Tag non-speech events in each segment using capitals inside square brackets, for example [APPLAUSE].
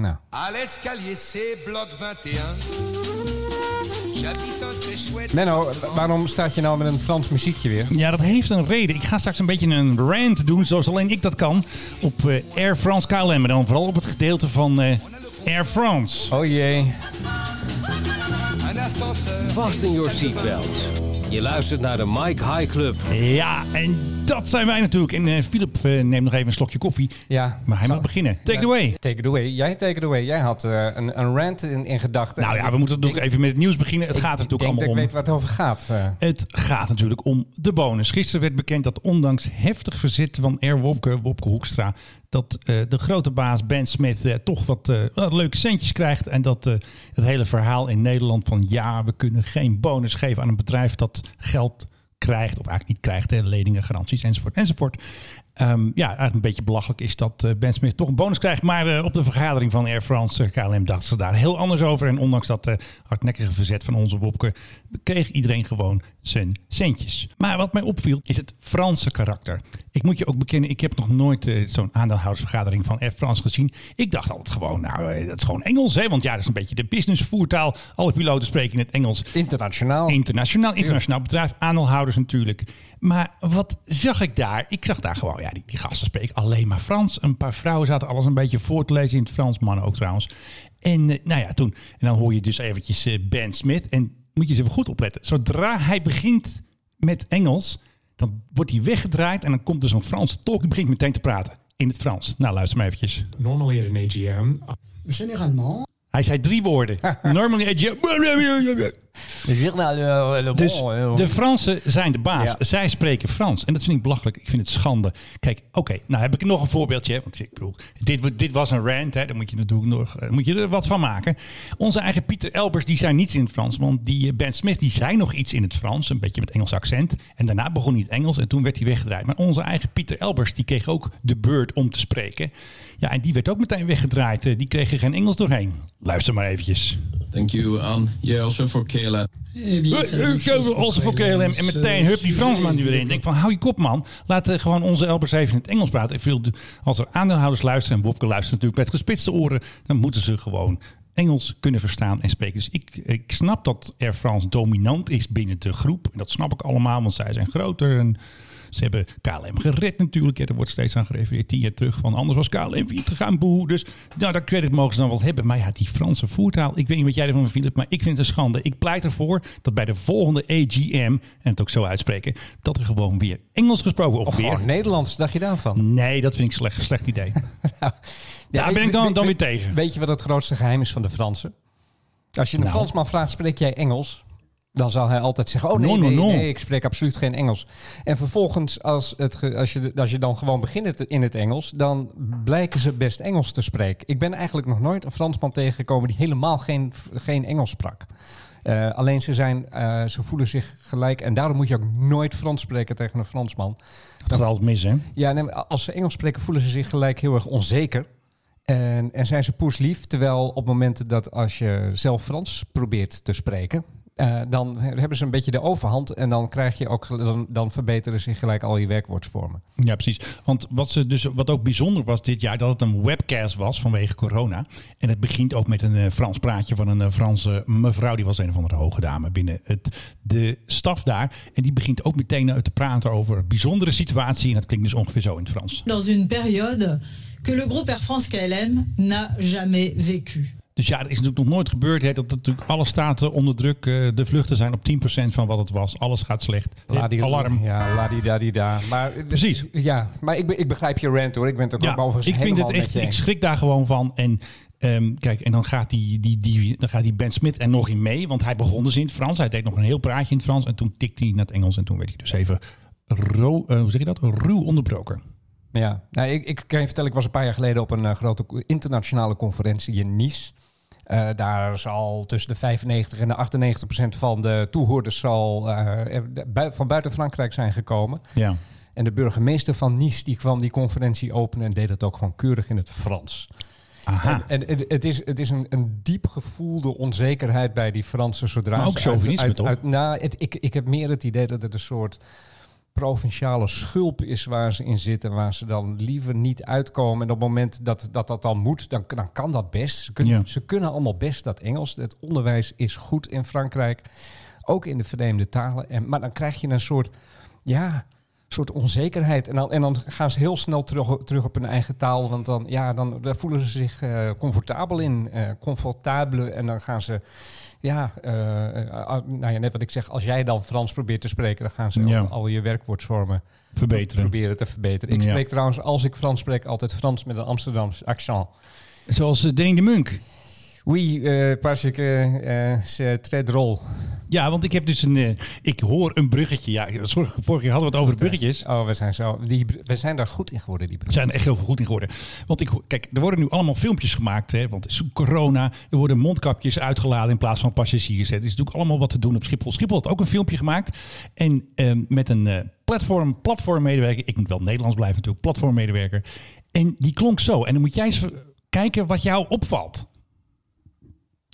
Nou. À l'escalier C, bloc 21. J'habite un très chouette. Menno, waarom staat je nou met een Frans muziekje weer? Ja, dat heeft een reden. Ik ga straks een beetje een rant doen, zoals alleen ik dat kan, op eh, Air France KLM. Maar dan vooral op het gedeelte van eh, Air France. Oh jee. Ascenseur. Fasten your seatbelts. Je luistert naar de Mike High Club. Ja, en dat zijn wij natuurlijk. En eh, Philip eh, neemt nog even een slokje koffie. Ja. Maar hij mag beginnen. Take it away. Take it away. Jij take it away. Jij had eh, een, een rant in, in gedachten. Nou ja, we moeten natuurlijk even met het nieuws beginnen. Het gaat er Ik natuurlijk allemaal ik om. weet waar het over gaat. Het gaat natuurlijk om de bonus. Gisteren werd bekend dat ondanks heftig verzet van Air Wopke, Wopke Hoekstra, dat de grote baas Ben Smith toch wat, wat leuke centjes krijgt. En dat het hele verhaal in Nederland van ja, we kunnen geen bonus geven aan een bedrijf dat geld krijgt, of eigenlijk niet krijgt, hè, leningen, garanties enzovoort enzovoort. Ehm, ja, eigenlijk een beetje belachelijk is dat eh, Ben Smith toch een bonus krijgt. Maar eh, op de vergadering van Air France eh, KLM dachten ze daar heel anders over. En ondanks dat eh, hardnekkige verzet van onze Wopke, kreeg iedereen gewoon zijn centjes. Maar wat mij opviel is het Franse karakter. Ik moet je ook bekennen, ik heb nog nooit zo'n aandeelhoudersvergadering van Air France gezien. Ik dacht altijd gewoon, nou, dat is gewoon Engels, hè? Want ja, dat is een beetje de businessvoertaal. Alle piloten spreken in het Engels. Internationaal. Internationaal, internationaal bedrijf, aandeelhouders natuurlijk. Maar wat zag ik daar? Ik zag daar gewoon, ja, die, die gasten spreken alleen maar Frans. Een paar vrouwen zaten alles een beetje voor te lezen in het Frans, mannen ook trouwens. En eh, nou ja, toen, en dan hoor je dus eventjes eh, Ben Smith. En moet je eens even goed opletten. Zodra hij begint met Engels, dan wordt hij weggedraaid en dan komt er zo'n Franse tolk die begint meteen te praten in het Frans. Nou, luister maar eventjes. Normally at an AGM, Généralement, Hij zei drie woorden. [LAUGHS] Normally, Dus de Fransen zijn de baas. Ja. Zij spreken Frans. En dat vind ik belachelijk. Ik vind het schande. Kijk, oké, nou heb ik nog een voorbeeldje. hè, Want ik bedoel, dit, dit was een rant. Hè, daar moet je natuurlijk nog, eh, moet je er wat van maken. Onze eigen Pieter Elbers, die zei niets in het Frans. Want die eh, Ben Smith, die zei nog iets in het Frans. Een beetje met Engels accent. En daarna begon hij het Engels. En toen werd hij weggedraaid. Maar onze eigen Pieter Elbers, die kreeg ook de beurt om te spreken. Ja, en die werd ook meteen weggedraaid. Eh, Die kreeg er geen Engels doorheen. Luister maar eventjes. Thank you, Anne. Yeah, also for KLM. eh Als voor KLM en meteen hup die sujet Fransman nu qui weer in. Denk van hou je kop man. Laat eh, gewoon onze Elbers even in het Engels praten. Ik wil, als er aandeelhouders luisteren en Wopke luistert natuurlijk met gespitste oren. Dan moeten ze gewoon Engels kunnen verstaan en spreken. Dus ik, ik snap dat Air France dominant is binnen de groep. En dat snap ik allemaal, want zij zijn groter. En ze hebben KLM gered natuurlijk. Ja, er wordt steeds aan gerefereerd tien jaar terug. Van anders was KLM failliet gegaan. Boe. Dus nou, dat credit mogen ze dan wel hebben. Maar ja, die Franse voertaal. Ik weet niet wat jij ervan vindt, maar ik vind het een schande. Ik pleit ervoor dat bij de volgende AGM, en het ook zo uitspreken, dat er gewoon weer Engels gesproken Of of weer. Nederlands, dacht je daarvan? Nee, dat vind ik slecht, slecht idee. [LAUGHS] Daar weet- ben ik dan, dan weer tegen. Weet je wat het grootste geheim is van de Fransen? Als je een Nou. Fransman vraagt, spreek jij Engels? Dan zal hij altijd zeggen, oh nee, No, no, nee, no. nee, ik spreek absoluut geen Engels. En vervolgens, als, het, als, je, als je dan gewoon begint in het Engels, dan blijken ze best Engels te spreken. Ik ben eigenlijk nog nooit een Fransman tegengekomen die helemaal geen, geen Engels sprak. Eh, alleen ze, zijn, eh, ze voelen zich gelijk, en daarom moet je ook nooit Frans spreken tegen een Fransman. Dat gaat altijd mis, hè? Ja, nee, als ze Engels spreken, voelen ze zich gelijk heel erg onzeker. En, en zijn ze poeslief. Terwijl op momenten dat als je zelf Frans probeert te spreken, eh, dan hebben ze een beetje de overhand. En dan krijg je ook dan, dan verbeteren zich gelijk al je werkwoordsvormen. Ja, precies. Want wat, ze dus, wat ook bijzonder was dit jaar, dat het een webcast was vanwege corona. En het begint ook met een eh, Frans praatje van een eh, Franse mevrouw. Die was een of andere hoge dame binnen het, de staf daar. En die begint ook meteen te praten over bijzondere situatie. En dat klinkt dus ongeveer zo in het Frans. dans une période que le groupe Air France KLM n'a jamais vécue. Dus ja, er is natuurlijk nog nooit gebeurd hè, dat natuurlijk alle staten onder druk. eh, de vluchten zijn op 10% van wat het was. Alles gaat slecht. Ladi- Alarm. Ja, ladidadida. Maar, Precies. Ja, maar ik, ik begrijp je rant hoor. Ik ben het ook Ja, overigens ik vind het echt, ik schrik daar gewoon van. En ehm, kijk, en dan gaat die, die, die, dan gaat die Ben Smith er nog in mee. Want hij begon dus in het Frans. Hij deed nog een heel praatje in het Frans. En toen tikte hij naar het Engels. En toen werd hij dus even, ro, eh, hoe zeg je dat? Ruw onderbroken. Ja, nou, ik, ik kan je vertellen, ik was een paar jaar geleden op een eh, grote internationale conferentie in Nice. Eh, daar zal tussen de 95 en de 98 procent van de toehoorders zal, eh, van buiten Frankrijk zijn gekomen. Ja. En de burgemeester van Nice die kwam die conferentie openen en deed het ook gewoon keurig in het Frans. Aha. En, en het, is, het is een, een diep gevoelde onzekerheid bij die Fransen zodra Maar ook ze uit- chauvinisme, uit, toch? uit- nou, het, ik, ik heb meer het idee dat het een soort provinciale schulp is waar ze in zitten, waar ze dan liever niet uitkomen. En op het moment dat dat, dat dan moet, dan, dan kan dat best. Ze kunnen, Ja. ze kunnen allemaal best dat Engels. Het onderwijs is goed in Frankrijk, ook in de vreemde talen. En, maar dan krijg je een soort, ja, soort onzekerheid. En dan, en dan gaan ze heel snel terug, terug op hun eigen taal. Want dan, ja, dan daar voelen ze zich eh, comfortabel in. comfortabele. En dan gaan ze, ja, eh, eh, nou ja, net wat ik zeg. Als jij dan Frans probeert te spreken, dan gaan ze Ja. al, al je werkwoordsvormen Verbeteren. proberen te verbeteren. Ik Ja. spreek trouwens, als ik Frans spreek, altijd Frans met een Amsterdams accent. Zoals uh, Danny de Munk. Oui, parce que c'est très drôle. Ja, want ik heb dus een... eh, ik hoor een bruggetje. Ja, vorige keer hadden we het over bruggetjes. Oh, we zijn, zo, die, we zijn daar goed in geworden, die We zijn er echt heel veel goed in geworden. Want ik, kijk, er worden nu allemaal filmpjes gemaakt. Hè, want het corona. Er worden mondkapjes uitgeladen in plaats van passagiers. hè. Er is natuurlijk allemaal wat te doen op Schiphol. Schiphol had ook een filmpje gemaakt. En ehm, met een eh, platform, platformmedewerker. Ik moet wel Nederlands blijven natuurlijk. Platformmedewerker. En die klonk zo. En dan moet jij eens kijken wat jou opvalt.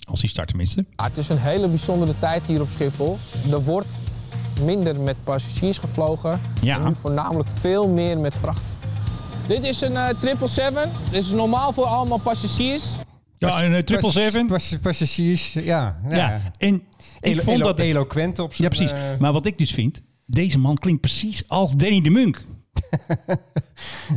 Als die start tenminste. Ah, het is een hele bijzondere tijd hier op Schiphol. Er wordt minder met passagiers gevlogen. Ja. En nu voornamelijk veel meer met vracht. Dit is een eh, 777. Dit is normaal voor allemaal passagiers. Ja, een eh, triple seven. Pas- Passagiers, ja. ja. Ja, en ik vond elo- dat... eloquent op Ja, zijn... precies. eh, Maar wat ik dus vind, deze man klinkt precies als Danny de Munk. [LAUGHS]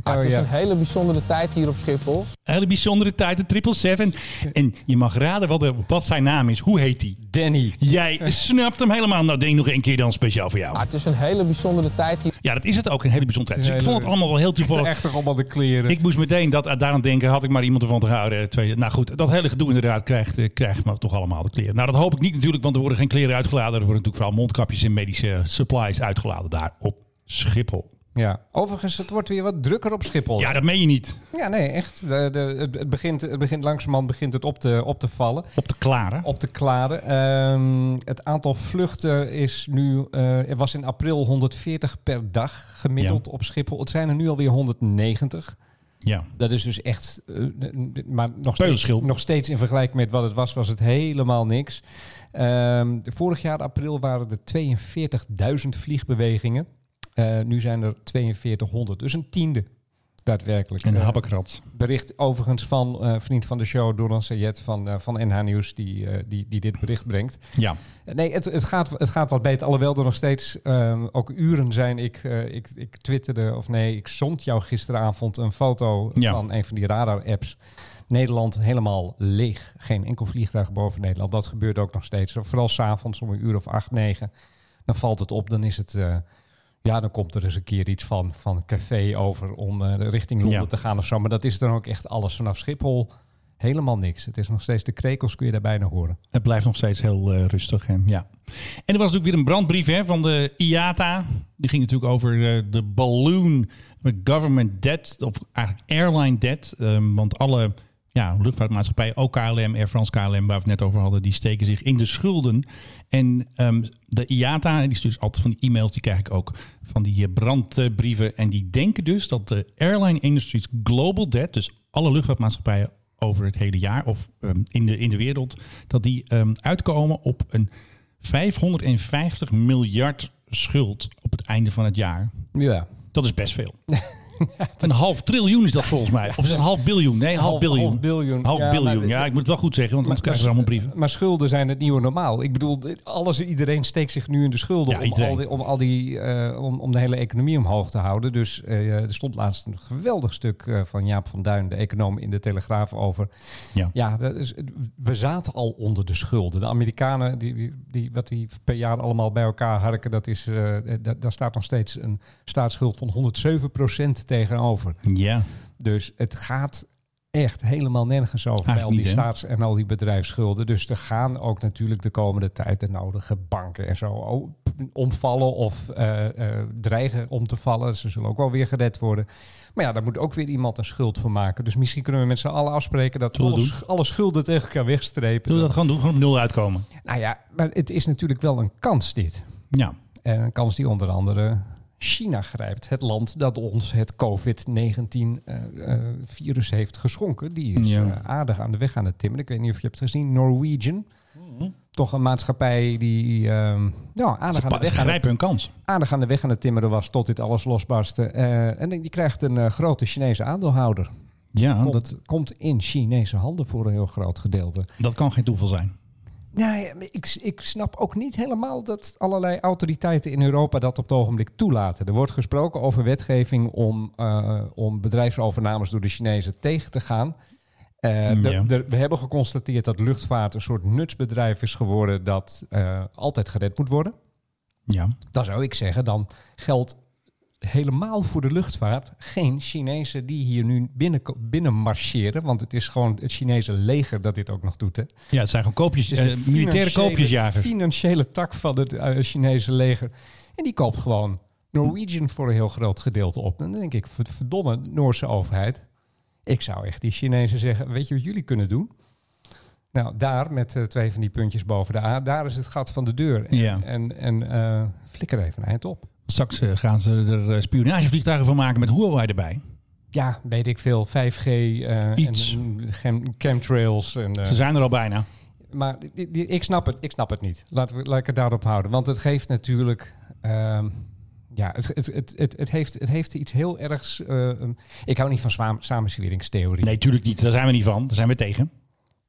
Ah, het Oh, is ja. een hele bijzondere tijd hier op Schiphol. Een hele bijzondere tijd, de triple seven. En je mag raden wat, wat zijn naam is. Hoe heet hij? Danny. Jij [LAUGHS] snapt hem helemaal. Nou, denk nog een keer dan speciaal voor jou. Ah, het is een hele bijzondere tijd hier. Ja, dat is het ook. Een hele bijzondere tijd. Dus ik vond het allemaal wel heel toevallig. Echt toch allemaal de kleren. Ik moest meteen dat, daaraan denken, had ik maar iemand ervan te houden. Twee, nou goed, dat hele gedoe inderdaad krijgt, eh, krijgt me toch allemaal de kleren. Nou, dat hoop ik niet natuurlijk, want er worden geen kleren uitgeladen. Er worden natuurlijk vooral mondkapjes en medische supplies uitgeladen daar op Schiphol. Ja. Overigens, het wordt weer wat drukker op Schiphol. Ja, dat meen je niet. Ja, nee, echt. De, de, het, begint, het begint langzamerhand begint het op te, op te vallen. Op de klaren. Op te klaren. Ehm, het aantal vluchten is nu, eh, er was in april 140 per dag gemiddeld op Schiphol. Het zijn er nu alweer 190. Ja. Dat is dus echt, eh, maar nog steeds, nog steeds in vergelijking met wat het was, was het helemaal niks. Ehm, vorig jaar april waren er 42.000 vliegbewegingen. Eh, nu zijn er 4200, dus een tiende daadwerkelijk. En Eh, habbekrats. bericht overigens van eh, vriend van de show, Donald Sayed van, van NH Nieuws, die, die, die dit bericht brengt. Ja. Nee, het, het, gaat, het gaat wat beter. Alhoewel er nog steeds ehm, ook uren zijn. Ik, ik, ik twitterde, of nee, ik zond jou gisteravond een foto Ja. van een van die radar-apps. Nederland helemaal leeg. Geen enkel vliegtuig boven Nederland. Dat gebeurt ook nog steeds. Vooral s'avonds om een uur of acht, negen. Dan valt het op. Dan is het... ja, dan komt er eens een keer iets van, van café over om eh, richting Londen Ja. te gaan of zo. Maar dat is dan ook echt alles vanaf Schiphol. Helemaal niks. Het is nog steeds de krekels kun je daar bijna horen. Het blijft nog steeds heel eh, rustig. Hè? Ja. En er was natuurlijk weer een brandbrief hè, van de IATA. Die ging natuurlijk over eh, de balloon government debt, of eigenlijk airline debt. Ehm, want alle ja, luchtvaartmaatschappijen, ook KLM, Air France, KLM, waar we het net over hadden, die steken zich in de schulden. En ehm, de IATA, die stuurt dus altijd van die e-mails, die krijg ik ook van die eh, brandbrieven. En die denken dus dat de airline industry's global debt, dus alle luchtvaartmaatschappijen over het hele jaar of ehm, in, de, in de wereld, dat die ehm, uitkomen op een 550 miljard schuld op het einde van het jaar. Ja. Dat is best veel. [LAUGHS] [LAUGHS] een half triljoen is dat volgens mij. Of is het een half biljoen? Nee, half, biljoen. Half biljoen. Half Ja, biljoen. maar- ja, ik moet het wel goed zeggen, want anders krijgen ze allemaal brieven. Maar schulden zijn het nieuwe normaal. Ik bedoel, alles, iedereen steekt zich nu in de schulden Ja, om, al die, om, al die, eh, om, om de hele economie omhoog te houden. Dus eh, er stond laatst een geweldig stuk eh, van Jaap van Duin, de econoom in de Telegraaf, over. Ja. Ja, dat is, we zaten al onder de schulden. De Amerikanen, die, die, wat die per jaar allemaal bij elkaar harken, dat is, da- daar staat nog steeds een staatsschuld van 107% tegenover. Ja. Dus het gaat echt helemaal nergens over bij al Eigenlijk die niet, staats- en al die bedrijfsschulden. Dus er gaan ook natuurlijk de komende tijd de nodige banken en zo omvallen of eh, eh, dreigen om te vallen. Ze zullen ook wel weer gered worden. Maar ja, daar moet ook weer iemand een schuld voor maken. Dus misschien kunnen we met z'n allen afspreken dat we Zullen we alle, alle schulden tegen elkaar wegstrepen. Doe dat gewoon doen, gewoon op nul uitkomen. Nou ja, maar het is natuurlijk wel een kans dit. Ja. En een kans die onder andere China grijpt. Het land dat ons het COVID-19-virus heeft geschonken. Die is Ja. eh, aardig aan de weg aan het timmeren. Ik weet niet of je hebt gezien, Norwegian. toch een maatschappij die ehm, ja, aardig, aan de weg aan het, hun kans. aardig aan de weg aan het timmeren was tot dit alles losbarstte. Eh, en die krijgt een eh, grote Chinese aandeelhouder. Ja, Komt, dat, komt in Chinese handen voor een heel groot gedeelte. dat kan geen toeval zijn. Nou, ja, ik, ik snap ook niet helemaal dat allerlei autoriteiten in Europa dat op het ogenblik toelaten. Er wordt gesproken over wetgeving om, eh, om bedrijfsovernames door de Chinezen tegen te gaan. Eh, Mm, ja. we hebben geconstateerd dat luchtvaart een soort nutsbedrijf is geworden dat eh, altijd gered moet worden. Ja. Dan zou ik zeggen, dan geldt helemaal voor de luchtvaart geen Chinezen die hier nu binnen, binnen marcheren. Want het is gewoon het Chinese leger dat dit ook nog doet. Hè. ja, het zijn gewoon koopjes, eh, militaire koopjesjagers. financiële tak van het eh, Chinese leger. En die koopt gewoon Norwegian voor een heel groot gedeelte op. En dan denk ik, verd- verdomme, Noorse overheid. Ik zou echt die Chinezen zeggen, weet je wat jullie kunnen doen? Nou, daar met eh, twee van die puntjes boven de A, daar is het gat van de deur. En, Ja. en, en flikker even een eind op. Straks eh, gaan ze er eh, spionagevliegtuigen van maken met Huawei erbij. Ja, weet ik veel, 5G eh, Iets. en chem- chemtrails. En, Ze zijn er al bijna. Maar ik, snap het, ik snap het niet. Laten we laat ik het daarop houden. Want het geeft natuurlijk. ehm, ja, het, het, het, het, het, heeft, het heeft iets heel ergs. ik hou niet van samensweringstheorie. Nee, tuurlijk niet. Daar zijn we niet van. Daar zijn we tegen.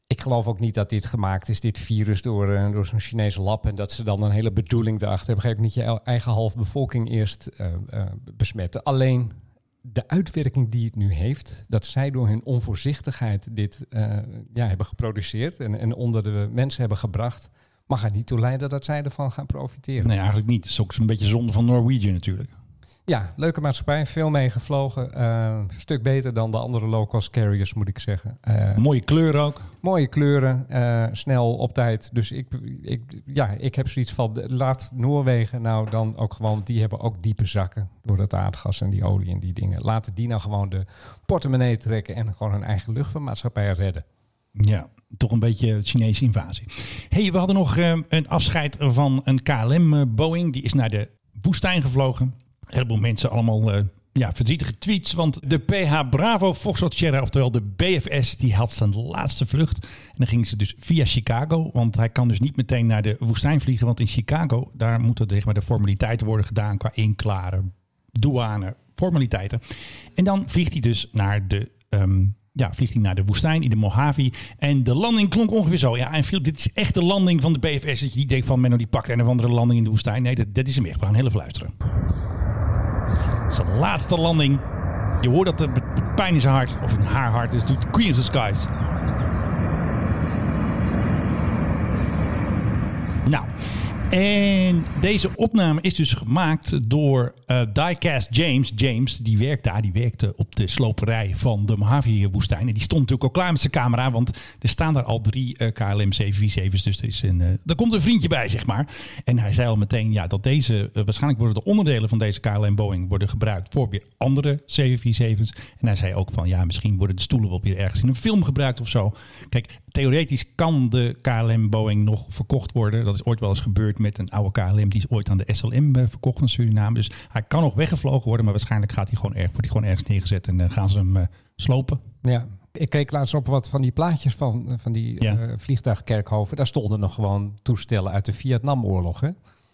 Ik geloof ook niet dat dit gemaakt is, dit virus, door, eh, door zo'n Chinese lab. En dat ze dan een hele bedoeling erachter hebben. Ook niet je eigen halve bevolking eerst eh, eh, besmetten. Alleen de uitwerking die het nu heeft, dat zij door hun onvoorzichtigheid dit ja, hebben geproduceerd en, en onder de mensen hebben gebracht, mag er niet toe leiden dat zij ervan gaan profiteren. Nee, eigenlijk niet. Het is ook zo'n beetje zonde van Norwegian natuurlijk. Ja, leuke maatschappij, veel meegevlogen. eh, een stuk beter dan de andere low-cost carriers, moet ik zeggen. Eh, Mooie kleur ook. Mooie kleuren, eh, snel op tijd. Dus ik, ik, ja, ik heb zoiets van, laat Noorwegen nou dan ook gewoon, die hebben ook diepe zakken door dat aardgas en die olie en die dingen. Laten die nou gewoon de portemonnee trekken en gewoon hun eigen luchtvaartmaatschappij redden. Ja, toch een beetje Chinese invasie. hey, we hadden nog een afscheid van een KLM eh, Boeing. Die is naar de woestijn gevlogen. Een heleboel mensen allemaal eh, ja, verdrietige tweets. Want de PH Bravo Foxtrot Sierra, oftewel de BFS, die had zijn laatste vlucht. En dan gingen ze dus via Chicago. Want hij kan dus niet meteen naar de woestijn vliegen. Want in Chicago, daar moeten zeg maar, de formaliteiten worden gedaan qua inklaren, douane, formaliteiten. En dan vliegt hij dus naar de, ehm, ja, vliegt hij naar de woestijn in de Mojave. En de landing klonk ongeveer zo. Ja, en Philip, dit is echt de landing van de BFS. Dat je niet denkt van Menno die pakt een of andere landing in de woestijn. Nee, dat, dat is hem echt. We gaan heel even luisteren. Zijn laatste landing. Je hoort dat de pijn in zijn hart, of in haar hart, is doet Queen of the Skies. Nou, en deze opname is dus gemaakt door eh Diecast James. James, die werkt daar, die werkte op de sloperij van de Mojave-woestijn. En die stond natuurlijk al klaar met zijn camera, want er staan daar al drie eh, KLM 747's. Dus er, is een, eh, er komt een vriendje bij, zeg maar. En hij zei al meteen ja, dat deze, waarschijnlijk worden de onderdelen van deze KLM Boeing worden gebruikt voor weer andere 747's. En hij zei ook van ja, misschien worden de stoelen wel weer ergens in een film gebruikt of zo. Kijk, theoretisch kan de KLM Boeing nog verkocht worden. Dat is ooit wel eens gebeurd met een oude KLM. Die is ooit aan de SLM eh, verkocht van Suriname. Dus hij kan nog weggevlogen worden. Maar waarschijnlijk gaat hij gewoon erg, wordt hij gewoon ergens neergezet. En eh, gaan ze hem eh, slopen. Ja, ik keek laatst op wat van die plaatjes van, van die Ja. vliegtuigkerkhoven. Daar stonden nog gewoon toestellen uit de Vietnamoorlog. Hè?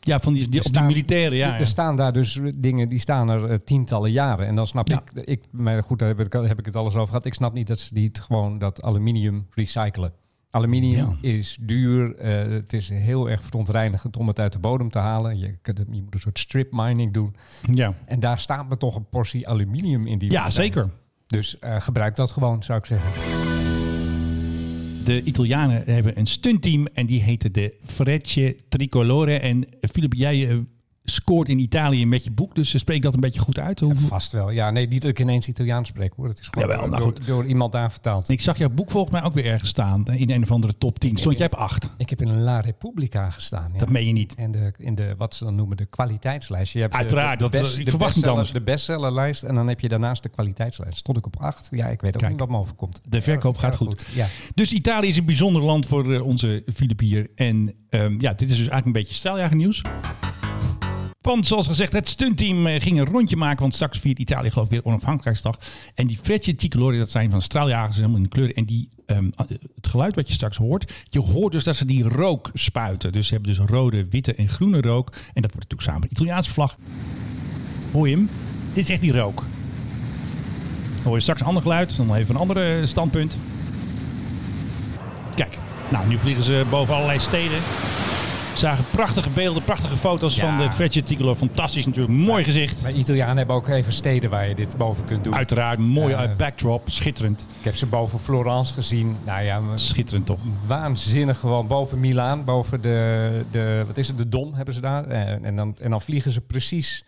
Ja, van die, die, op die staan- militairen. Ja, er staan daar dus dingen, die staan er eh, tientallen jaren. En dan snap Ja. ik, ik, maar goed, daar heb ik, heb ik het alles over gehad. Ik snap niet dat ze niet gewoon dat aluminium recyclen. Aluminium is duur. eh, het is heel erg verontreinigend om het uit de bodem te halen. Je, je moet een soort strip mining doen. ja. En daar staat me toch een portie aluminium in die. ja, zeker. Dus eh, gebruik dat gewoon, zou ik zeggen. De Italianen hebben een stuntteam en die heette de Frecce Tricolore. En Filip, jij eh, scoort in Italië met je boek, dus spreek dat een beetje goed uit. Hoe- Vast wel. Ja, nee, niet dat ik ineens Italiaans spreek hoor. Het is gewoon Jawel, nou door, goed. door iemand aanvertaald. Ik zag jouw boek volgens mij ook weer ergens staan. In een of andere top 10. Stond jij op 8? Ik heb in een La Repubblica gestaan. Ja. Dat meen je niet. En de, in de, wat ze dan noemen, de kwaliteitslijst. Je hebt Uiteraard, de, dat- best- ik de verwacht niet bestseller- anders. De bestsellerlijst en dan heb je daarnaast de kwaliteitslijst. Stond ik op acht. Ja, ik weet ook Kijk, niet wat me overkomt. de verkoop gaat goed. Ja. Dus Italië is een bijzonder land voor eh, onze Filip hier. En ehm, ja, dit is dus eigenlijk een beetje straaljager nieuws. Want zoals gezegd, het stuntteam eh, ging een rondje maken. Want straks viert Italië geloof ik weer onafhankelijkheidsdag. En die Frecce Tricolori, dat zijn van straaljagers helemaal in de kleuren. En die, ehm, het geluid wat je straks hoort. Je hoort dus dat ze die rook spuiten. Dus ze hebben dus rode, witte en groene rook. En dat wordt natuurlijk samen de Italiaanse vlag. Hoor je hem? Dit is echt die rook. Dan hoor je straks een ander geluid. Dan even een ander standpunt. Kijk, nou nu vliegen ze boven allerlei steden. Zagen prachtige beelden, prachtige foto's Ja. van de Frecce Tricolor. Fantastisch natuurlijk, mooi gezicht. Maar Italianen hebben ook even steden waar je dit boven kunt doen. Uiteraard, mooie Ja. backdrop, schitterend. Ik heb ze boven Florence gezien. Nou ja, Schitterend toch? waanzinnig gewoon. Boven Milaan, boven de, de wat is het, de Dom hebben ze daar. En, en, dan, en dan vliegen ze precies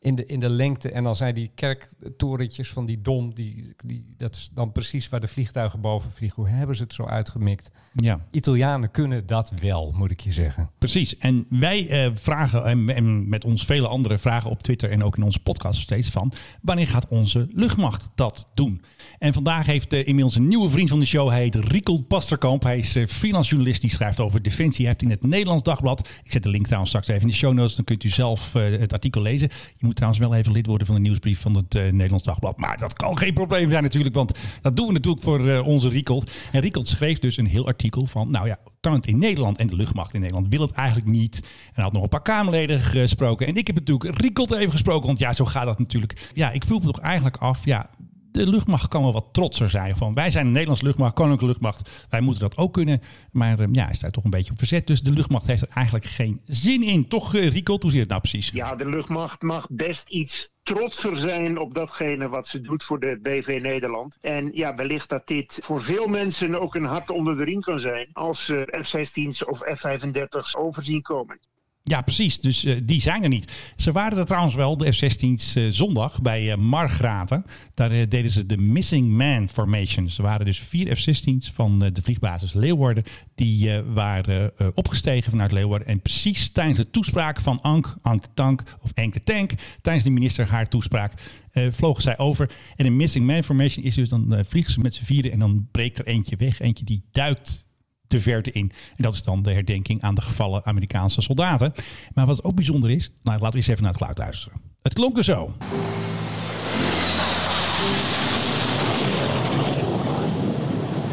in de, in de lengte. En dan zijn die kerktorentjes van die Dom, die, die, dat is dan precies waar de vliegtuigen boven vliegen. Hoe hebben ze het zo uitgemikt? Ja, Italianen kunnen dat wel, moet ik je zeggen. precies. En wij eh, vragen, en, en met ons vele andere vragen op Twitter en ook in onze podcast steeds van, wanneer gaat onze luchtmacht dat doen? En vandaag heeft eh, inmiddels een nieuwe vriend van de show, hij heet Riekel Pasterkamp. Hij is eh, freelance journalist, die schrijft over defensie. Hij heeft in het Nederlands Dagblad, ik zet de link trouwens straks even in de show notes, dan kunt u zelf eh, het artikel lezen. Je moet trouwens wel even lid worden van de nieuwsbrief van het eh, Nederlands Dagblad. Maar dat kan geen probleem zijn natuurlijk, want dat doen we natuurlijk voor eh, onze Riekelt. En Riekelt schreef dus een heel artikel van, nou ja, kan het in Nederland en de luchtmacht in Nederland wil het eigenlijk niet. En had nog een paar Kamerleden gesproken. En ik heb natuurlijk Riekelt even gesproken, want ja, zo gaat dat natuurlijk. Ja, ik vroeg me toch eigenlijk af, ja, de luchtmacht kan wel wat trotser zijn. Van, wij zijn een Nederlandse luchtmacht, koninklijke luchtmacht. Wij moeten dat ook kunnen. Maar eh, ja, hij is daar toch een beetje op verzet. Dus de luchtmacht heeft er eigenlijk geen zin in. Toch, uh, Riekelt, hoe zit het nou precies? Ja, de luchtmacht mag best iets trotser zijn op datgene wat ze doet voor de BV Nederland. En ja, wellicht dat dit voor veel mensen ook een hart onder de riem kan zijn als ze F-16's of F-35's overzien komen. Ja, precies. Dus uh, die zijn er niet. Ze waren er trouwens wel, de F-16's uh, zondag bij uh, Margraten. Daar deden ze de Missing Man Formation. Ze waren dus vier F-16's van de vliegbasis Leeuwarden. Die waren opgestegen vanuit Leeuwarden. En precies tijdens de toespraak van Ank, Ank Tank of Enk de Tank, tijdens de minister haar toespraak, vlogen zij over. En een Missing Man Formation is dus dan vliegen ze met z'n vieren en dan breekt er eentje weg. Eentje die duikt de verte in. En dat is dan de herdenking aan de gevallen Amerikaanse soldaten. Maar wat ook bijzonder is, nou laten we eens even naar het geluid luisteren. Het klonk er zo.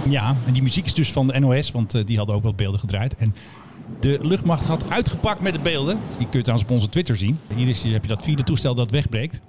Ja, en die muziek is dus van de NOS, want uh, die hadden ook wat beelden gedraaid. En de luchtmacht had uitgepakt met de beelden. Die kun je trouwens op onze Twitter zien. Hier is, heb je dat vierde toestel dat wegbreekt.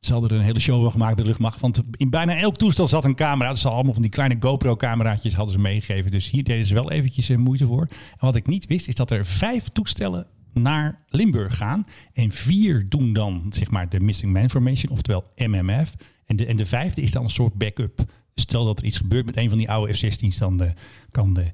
Ze hadden er een hele show van gemaakt de luchtmacht. Want in bijna elk toestel zat een camera. Dus allemaal van die kleine GoPro-cameraatjes hadden ze meegegeven. Dus hier deden ze wel eventjes moeite voor. En wat ik niet wist, is dat er vijf toestellen naar Limburg gaan. En vier doen dan, zeg maar, de Missing Man Formation, oftewel MMF. En de, en de vijfde is dan een soort backup. Stel dat er iets gebeurt met een van die oude F-16's, dan kan de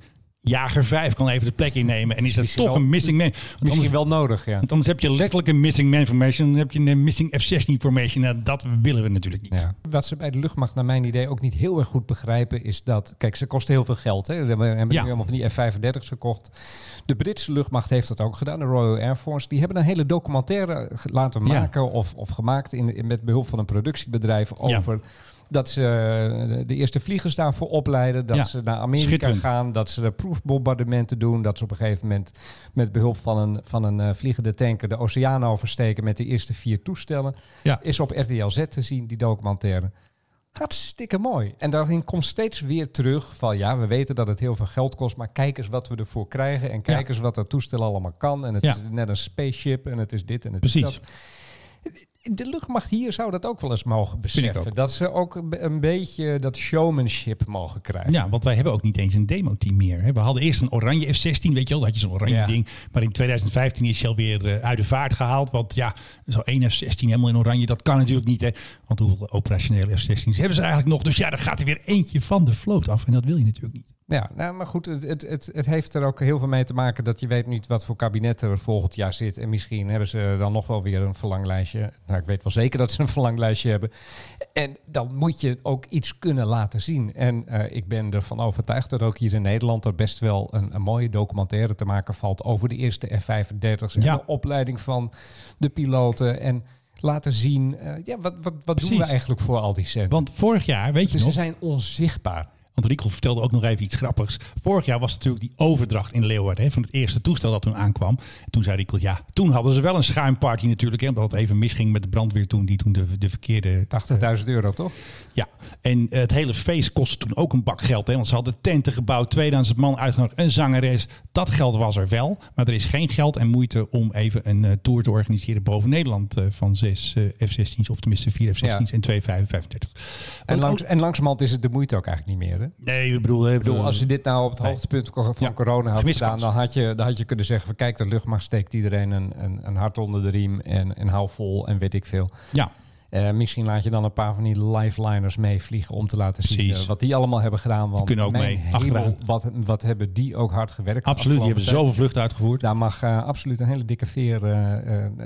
Jager 5 kan even de plek innemen. En is dat toch wel- een missing man. Want Misschien anders, wel nodig, ja. want anders heb je letterlijk een missing man formation. Dan heb je een missing F-16 formation. Nou, dat willen we natuurlijk niet. Ja. Wat ze bij de luchtmacht, naar mijn idee, ook niet heel erg goed begrijpen, is dat. Kijk, ze kosten heel veel geld. Hè. We hebben Ja. nu allemaal van die F-35's gekocht. De Britse luchtmacht heeft dat ook gedaan, de Royal Air Force. Die hebben een hele documentaire laten Ja. maken of, of gemaakt in, in- met behulp van een productiebedrijf Ja. Dat ze eh, de eerste vliegers daarvoor opleiden. Dat Ja. ze naar Amerika gaan. Dat ze de proefbombardementen doen. Dat ze op een gegeven moment met behulp van een, van een eh, vliegende tanker de oceaan oversteken met de eerste vier toestellen. Ja. Is op RTL Z te zien, die documentaire. Hartstikke mooi. En daarin komt steeds weer terug van ja, we weten dat het heel veel geld kost, maar kijk eens wat we ervoor krijgen en kijk Ja. eens wat dat toestel allemaal kan. En het Ja. is net een spaceship en het is dit en het Precies. is dat. De luchtmacht hier zou dat ook wel eens mogen beseffen. Dat ze ook een be- een beetje dat showmanship mogen krijgen. Ja, want wij hebben ook niet eens een demo-team meer. hè. We hadden eerst een oranje F-16, weet je wel. Dat had je zo'n oranje Ja. ding. Maar in 2015 is hij alweer eh, uit de vaart gehaald. Want ja, zo'n één F-16 helemaal in oranje, dat kan natuurlijk niet. Hè. Want hoeveel operationele F-16's hebben ze eigenlijk nog? Dus ja, dan gaat er weer eentje van de vloot af. En dat wil je natuurlijk niet. Ja, nou, maar goed, het, het, het, het heeft er ook heel veel mee te maken dat je weet niet wat voor kabinet er volgend jaar zit. En misschien hebben ze dan nog wel weer een verlanglijstje. Nou, ik weet wel zeker dat ze een verlanglijstje hebben. En dan moet je ook iets kunnen laten zien. En eh, ik ben ervan overtuigd dat ook hier in Nederland er best wel een, een mooie documentaire te maken valt over de eerste F-35's en Ja. de opleiding van de piloten. En laten zien, eh, ja, wat, wat, wat doen we eigenlijk voor al die centen? Want vorig jaar, weet je Dus ze nog... zijn onzichtbaar. Want Rico vertelde ook nog even iets grappigs. Vorig jaar was natuurlijk die overdracht in Leeuwarden hè, van het eerste toestel dat toen aankwam. En toen zei Rico, ja, toen hadden ze wel een schuimparty natuurlijk. Hè, omdat het even misging met de brandweer toen, die toen de, de verkeerde... 80.000 euro, toch? Ja, en het hele feest kostte toen ook een bak geld. Hè, want ze hadden tenten gebouwd, 2000 man uitgenodigd, een zangeres. Dat geld was er wel, maar er is geen geld en moeite om even een eh, tour te organiseren boven Nederland. eh, van zes eh, F-16's, of tenminste vier F-16's Ja. en twee 55. En, langs, en langzamerhand is het de moeite ook eigenlijk niet meer. Hè? Nee, ik bedoel... Ik bedoel, als je dit nou op het Nee. hoogtepunt van Ja, corona had gedaan, dan had, je, dan had je kunnen zeggen van kijk, de luchtmacht steekt iedereen een, een, een hart onder de riem en, en hou vol en weet ik veel. Ja, Eh, misschien laat je dan een paar van die lifeliners meevliegen om te laten zien eh, wat die allemaal hebben gedaan. Want kunnen ook mee, hemel. Wat, wat hebben die ook hard gewerkt. absoluut. Die hebben zoveel vluchten uitgevoerd. Daar mag eh, absoluut een hele dikke veer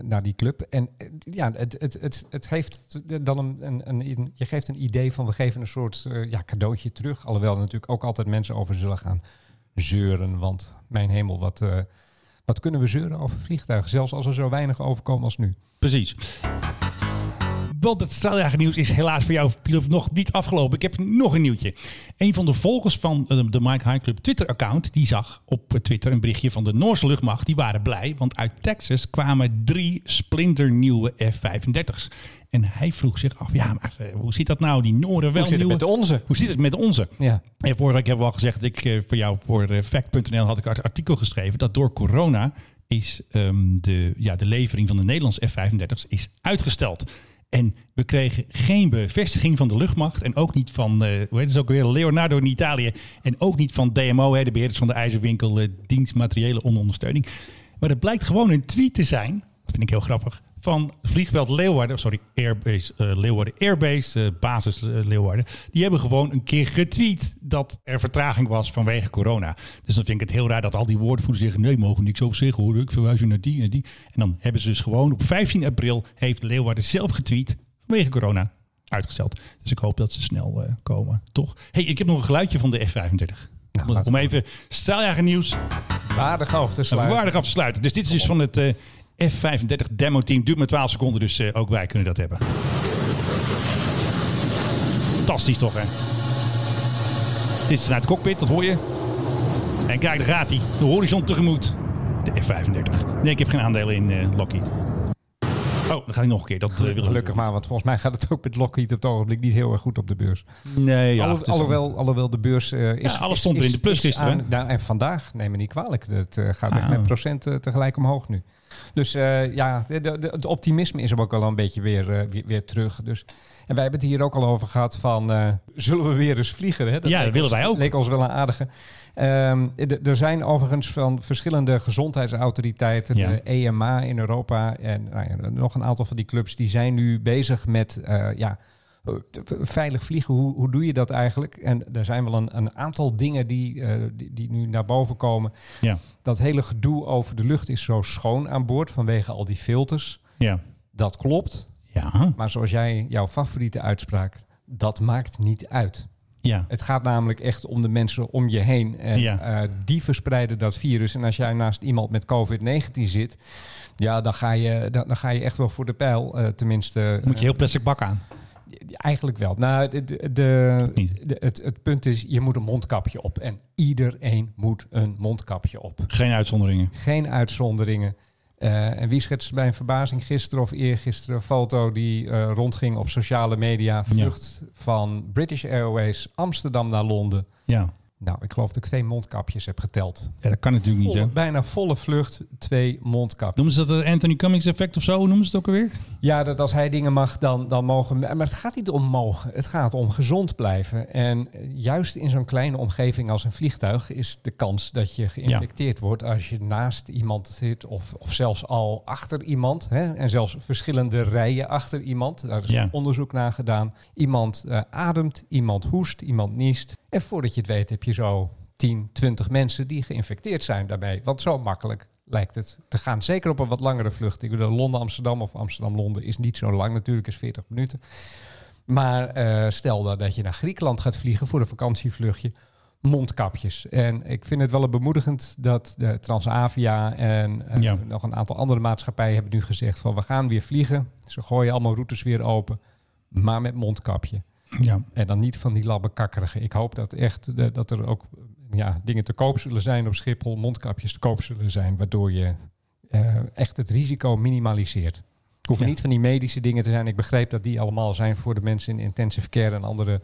naar die club. En ja, het, het, het, het heeft dan een, een, een, je geeft een idee van we geven een soort ja, cadeautje terug. Alhoewel er natuurlijk ook altijd mensen over zullen gaan zeuren. Want mijn hemel, wat, wat kunnen we zeuren over vliegtuigen? Zelfs als er zo weinig overkomen als nu. Precies. Want het straaljagernieuws is helaas voor jou nog niet afgelopen. Ik heb nog een nieuwtje. Een van de volgers van eh, de Mike High Club Twitter-account... die zag op Twitter een berichtje van de Noorse luchtmacht. Die waren blij, want uit Texas kwamen drie splinternieuwe F-35's. En hij vroeg zich af, ja, maar eh, hoe zit dat nou? Die Noren wel Hoe zit het met onze? Hoe zit het met onze? Ja. En vorige week hebben we al gezegd, ik, eh, voor jou, voor fact.nl had ik een artikel geschreven dat door corona is ehm, de, ja, de levering van de Nederlandse F-35's is uitgesteld. En we kregen geen bevestiging van de luchtmacht en ook niet van, eh hoe heet het ook weer, Leonardo in Italië en ook niet van DMO, hè, de beheerders van de IJzerwinkel, eh, dienst materiële ondersteuning. Maar het blijkt gewoon een tweet te zijn, dat vind ik heel grappig, van vliegveld Leeuwarden, sorry, Airbase eh, Leeuwarden, Airbase, eh, basis eh, Leeuwarden. Die hebben gewoon een keer getweet dat er vertraging was vanwege corona. Dus dan vind ik het heel raar dat al die woordvoerders zeggen, nee, mogen niks over zeggen hoor, ik verwijs u naar die en die. En dan hebben ze dus gewoon op 15 april heeft Leeuwarden zelf getweet vanwege corona uitgesteld. Dus ik hoop dat ze snel komen, toch? hey, ik heb nog een geluidje van de F-35. Nou, om, even straaljager nieuws Waardig af te sluiten. waardig af te sluiten. Dus dit is dus van het F-35 demo team. Duurt maar 12 seconden, dus eh, ook wij kunnen dat hebben. Fantastisch toch, hè? Dit is vanuit de cockpit, dat hoor je. En kijk, daar gaat hij. De horizon tegemoet. De F-35. Nee, ik heb geen aandelen in eh, Lockheed. Oh, dan ga ik nog een keer. Dat eh, Gelukkig maar, want volgens mij gaat het ook met Lockheed op het ogenblik niet heel erg goed op de beurs. Nee, ja. Het alhoewel, alhoewel de beurs eh, is... Ja, alles is- stond er in de plus is gisteren, aan- nou, en vandaag, neem me niet kwalijk, het gaat echt Ah. met procenten tegelijk omhoog nu. Dus eh, ja, de, de, het optimisme is er ook wel een beetje weer, eh, weer, weer terug. Dus, en wij hebben het hier ook al over gehad van, eh, zullen we weer eens vliegen? Hè? Ja, leek dat willen ons- wij ook. leek ons wel een aardige. Ehm, er zijn overigens van verschillende gezondheidsautoriteiten, Ja. de EMA in Europa en nou ja, nog een aantal van die clubs, die zijn nu bezig met ja, veilig vliegen. Hoe, hoe doe je dat eigenlijk? En er zijn wel een, een aantal dingen die, eh, die, die nu naar boven komen. Ja, Dat hele gedoe over de lucht is zo schoon aan boord vanwege al die filters. ja. Dat klopt. Ja, Maar zoals jij jouw favoriete uitspraak, dat maakt niet uit. ja. Het gaat namelijk echt om de mensen om je heen. En Ja. eh, die verspreiden dat virus. En als jij naast iemand met COVID-19 zit, ja, dan ga je, dan, dan ga je echt wel voor de pijl. eh, tenminste, Moet je heel plastic bak aan. Eigenlijk wel. Nou, de, de, de- niet. de- het, het punt is, je moet een mondkapje op. En iedereen moet een mondkapje op. Geen uitzonderingen. Geen uitzonderingen. Eh, en wie schetst bij een verbazing gisteren of eergisteren een foto die eh, rondging op sociale media? Vlucht van British Airways Amsterdam naar Londen. Ja. Nou, ik geloof dat ik twee mondkapjes heb geteld. ja, dat kan natuurlijk niet, hè? bijna volle vlucht, twee mondkapjes. Noemen ze dat het Anthony Cummings effect of zo? Hoe noemen ze het ook alweer? Ja, dat als hij dingen mag, dan, dan mogen... Maar het gaat niet om mogen. Het gaat om gezond blijven. En juist in zo'n kleine omgeving als een vliegtuig... is de kans dat je geïnfecteerd wordt... als je naast iemand zit of, of zelfs al achter iemand. Hè? En zelfs verschillende rijen achter iemand. Daar is Ja. onderzoek naar gedaan. Iemand eh, ademt, iemand hoest, iemand niest. En voordat je het weet heb je zo 10, 20 mensen... die geïnfecteerd zijn daarbij. Want zo makkelijk lijkt het te gaan. Zeker op een wat langere vlucht. Ik bedoel, Londen-Amsterdam of Amsterdam-Londen is niet zo lang natuurlijk, is 40 minuten. Maar eh, stel dat, dat je naar Griekenland gaat vliegen voor een vakantievluchtje, mondkapjes. En ik vind het wel bemoedigend dat de Transavia en eh, Ja. nog een aantal andere maatschappijen hebben nu gezegd van we gaan weer vliegen. Ze gooien allemaal routes weer open, maar met mondkapje. Ja. En dan niet van die labbekakkerige. Ik hoop dat echt de- dat er ook ja, dingen te koop zullen zijn op Schiphol, mondkapjes te koop zullen zijn, waardoor je eh, echt het risico minimaliseert. Het hoeven Ja. niet van die medische dingen te zijn. Ik begreep dat die allemaal zijn voor de mensen in intensive care en andere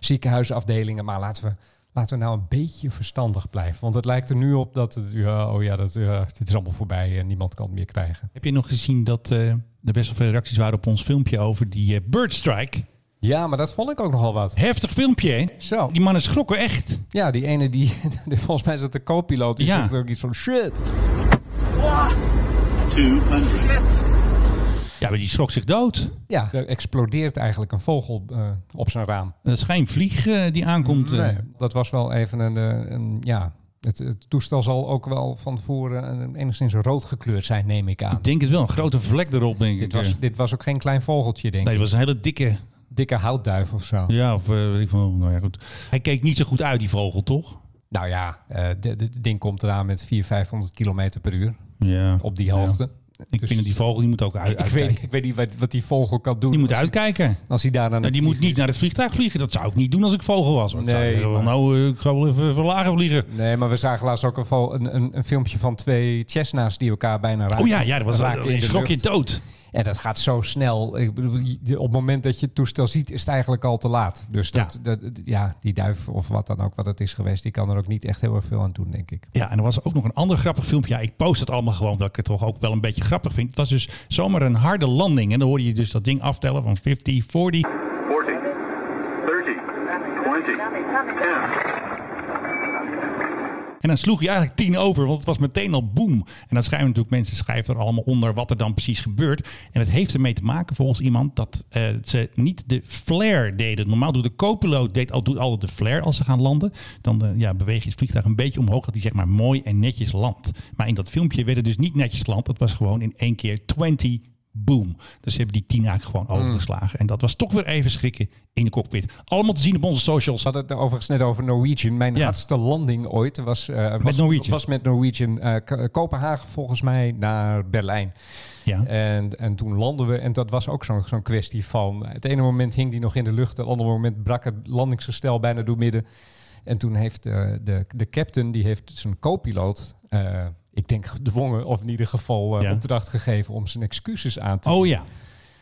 ziekenhuisafdelingen. Maar laten we, laten we nou een beetje verstandig blijven. Want het lijkt er nu op dat het, ja, oh ja, dat, ja, dit is allemaal voorbij en niemand kan het meer krijgen. Heb je nog gezien dat eh, er best wel veel reacties waren op ons filmpje over die eh, Bird Strike? Ja, maar dat vond ik ook nogal wat. Heftig filmpje, hè? Zo. Die mannen schrokken echt. Ja, die ene die, [LAUGHS] volgens mij is dat de co-piloot, die Ja. zegt ook iets van shit. Ja, maar die schrok zich dood. Ja, er explodeert eigenlijk een vogel eh, op zijn raam. Dat is geen vlieg eh, die aankomt. eh. Nee, dat was wel even een, eh, een ja. Het, het toestel zal ook wel van tevoren enigszins rood gekleurd zijn, neem ik aan. Ik denk het wel. Een grote vlek erop, denk Dit ik. was, dit was ook geen klein vogeltje, denk Nee, ik. het was een hele dikke... Dikke houtduif of zo. Ja, of eh, weet ik van, nou ja, goed. Hij keek niet zo goed uit, die vogel, toch? Nou ja, eh, dit ding komt eraan met 400, 500 kilometer per uur Ja. op die hoogte. Ik Dus- vind dat die vogel, die moet ook uit, ik, uitkijken. weet, ik weet niet wat, wat die vogel kan doen. Die moet als hij- uitkijken. Als hij daar Nou, die moet niet naar het vliegtuig vliegen. Dat zou ik niet doen als ik vogel was. Want ik Nee, maar- Nou, eh, ik ga wel even verlagen vliegen. Nee, maar we zagen laatst ook een, een, een, een filmpje van twee Cessna's die elkaar bijna raken. Oh ja, ja dat was een de schrok je lucht. dood. En dat gaat zo snel. Ik bedoel, op het moment dat je het toestel ziet, is het eigenlijk al te laat. Dus dat, dat, ja, die duif of wat dan ook, wat het is geweest, die kan er ook niet echt heel erg veel aan doen, denk ik. Ja, en er was ook nog een ander grappig filmpje. Ja, ik post het allemaal gewoon, omdat ik het toch ook wel een beetje grappig vind. Het was dus zomaar een harde landing. En dan hoorde je dus dat ding aftellen van 50, 40. 40, 30, 20, 10. En dan sloeg je eigenlijk 10 over, want het was meteen al boom. En dan schrijven natuurlijk mensen schrijven er allemaal onder wat er dan precies gebeurt. En het heeft ermee te maken volgens iemand dat eh, ze niet de flare deden. Normaal doet de co-piloot deed doet altijd de flare als ze gaan landen. Dan eh, ja, beweeg je het vliegtuig een beetje omhoog dat hij zeg maar mooi en netjes landt. Maar in dat filmpje werd het dus niet netjes geland. Het was gewoon in één keer 20 boom. Dus hebben die 10 eigenlijk gewoon overgeslagen. En dat was toch weer even schrikken in de cockpit. Allemaal te zien op onze socials. We hadden het overigens net over Norwegian. Mijn Ja. hardste landing ooit was, eh, was, Norwegian. was met Norwegian eh, Kopenhagen volgens mij naar Berlijn. Ja. En, en toen landden we en dat was ook zo'n zo'n kwestie van... Het ene moment hing die nog in de lucht, het andere moment brak het landingsgestel bijna door midden. En toen heeft eh, de, de captain, die heeft zijn co-piloot, ik denk gedwongen of in ieder geval Ja. opdracht gegeven om zijn excuses aan te Oh ja,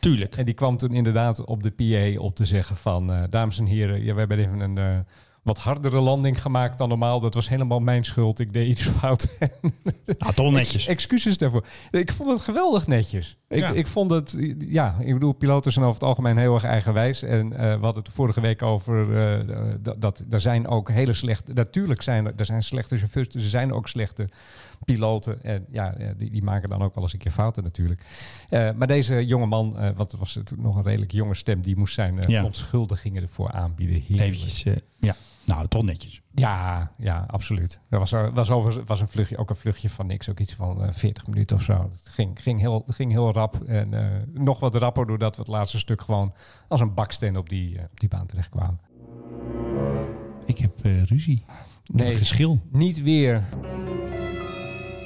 tuurlijk. en die kwam toen inderdaad op de PA op te zeggen van... eh, dames en heren, ja, we hebben even een eh, wat hardere landing gemaakt dan normaal. Dat was helemaal mijn schuld. Ik deed iets fout. Nou, toch netjes. Excuses daarvoor. Ik vond het geweldig netjes. Ik, Ja. ik vond het, ja, ik bedoel, piloten zijn over het algemeen heel erg eigenwijs. En we hadden het vorige week over dat, dat er zijn ook hele slechte, natuurlijk zijn er, er zijn slechte chauffeurs, dus er zijn ook slechte piloten. En ja, die, die maken dan ook wel eens een keer fouten natuurlijk. Eh, maar deze jonge man, eh, wat was het nog een redelijk jonge stem, die moest zijn eh, Ja. verontschuldigingen ervoor aanbieden. Heerlijk. Eventjes, ja. Nou, toch netjes. Ja, ja, absoluut. Er was, er was, over, was een vluchtje, ook een vluchtje van niks, ook iets van eh, 40 minuten of zo. Het ging, ging, heel, ging heel rap en nog wat rapper doordat we het laatste stuk gewoon als een baksteen op die, op die baan terechtkwamen. Ik heb ruzie. Nee. Geschil. Niet weer.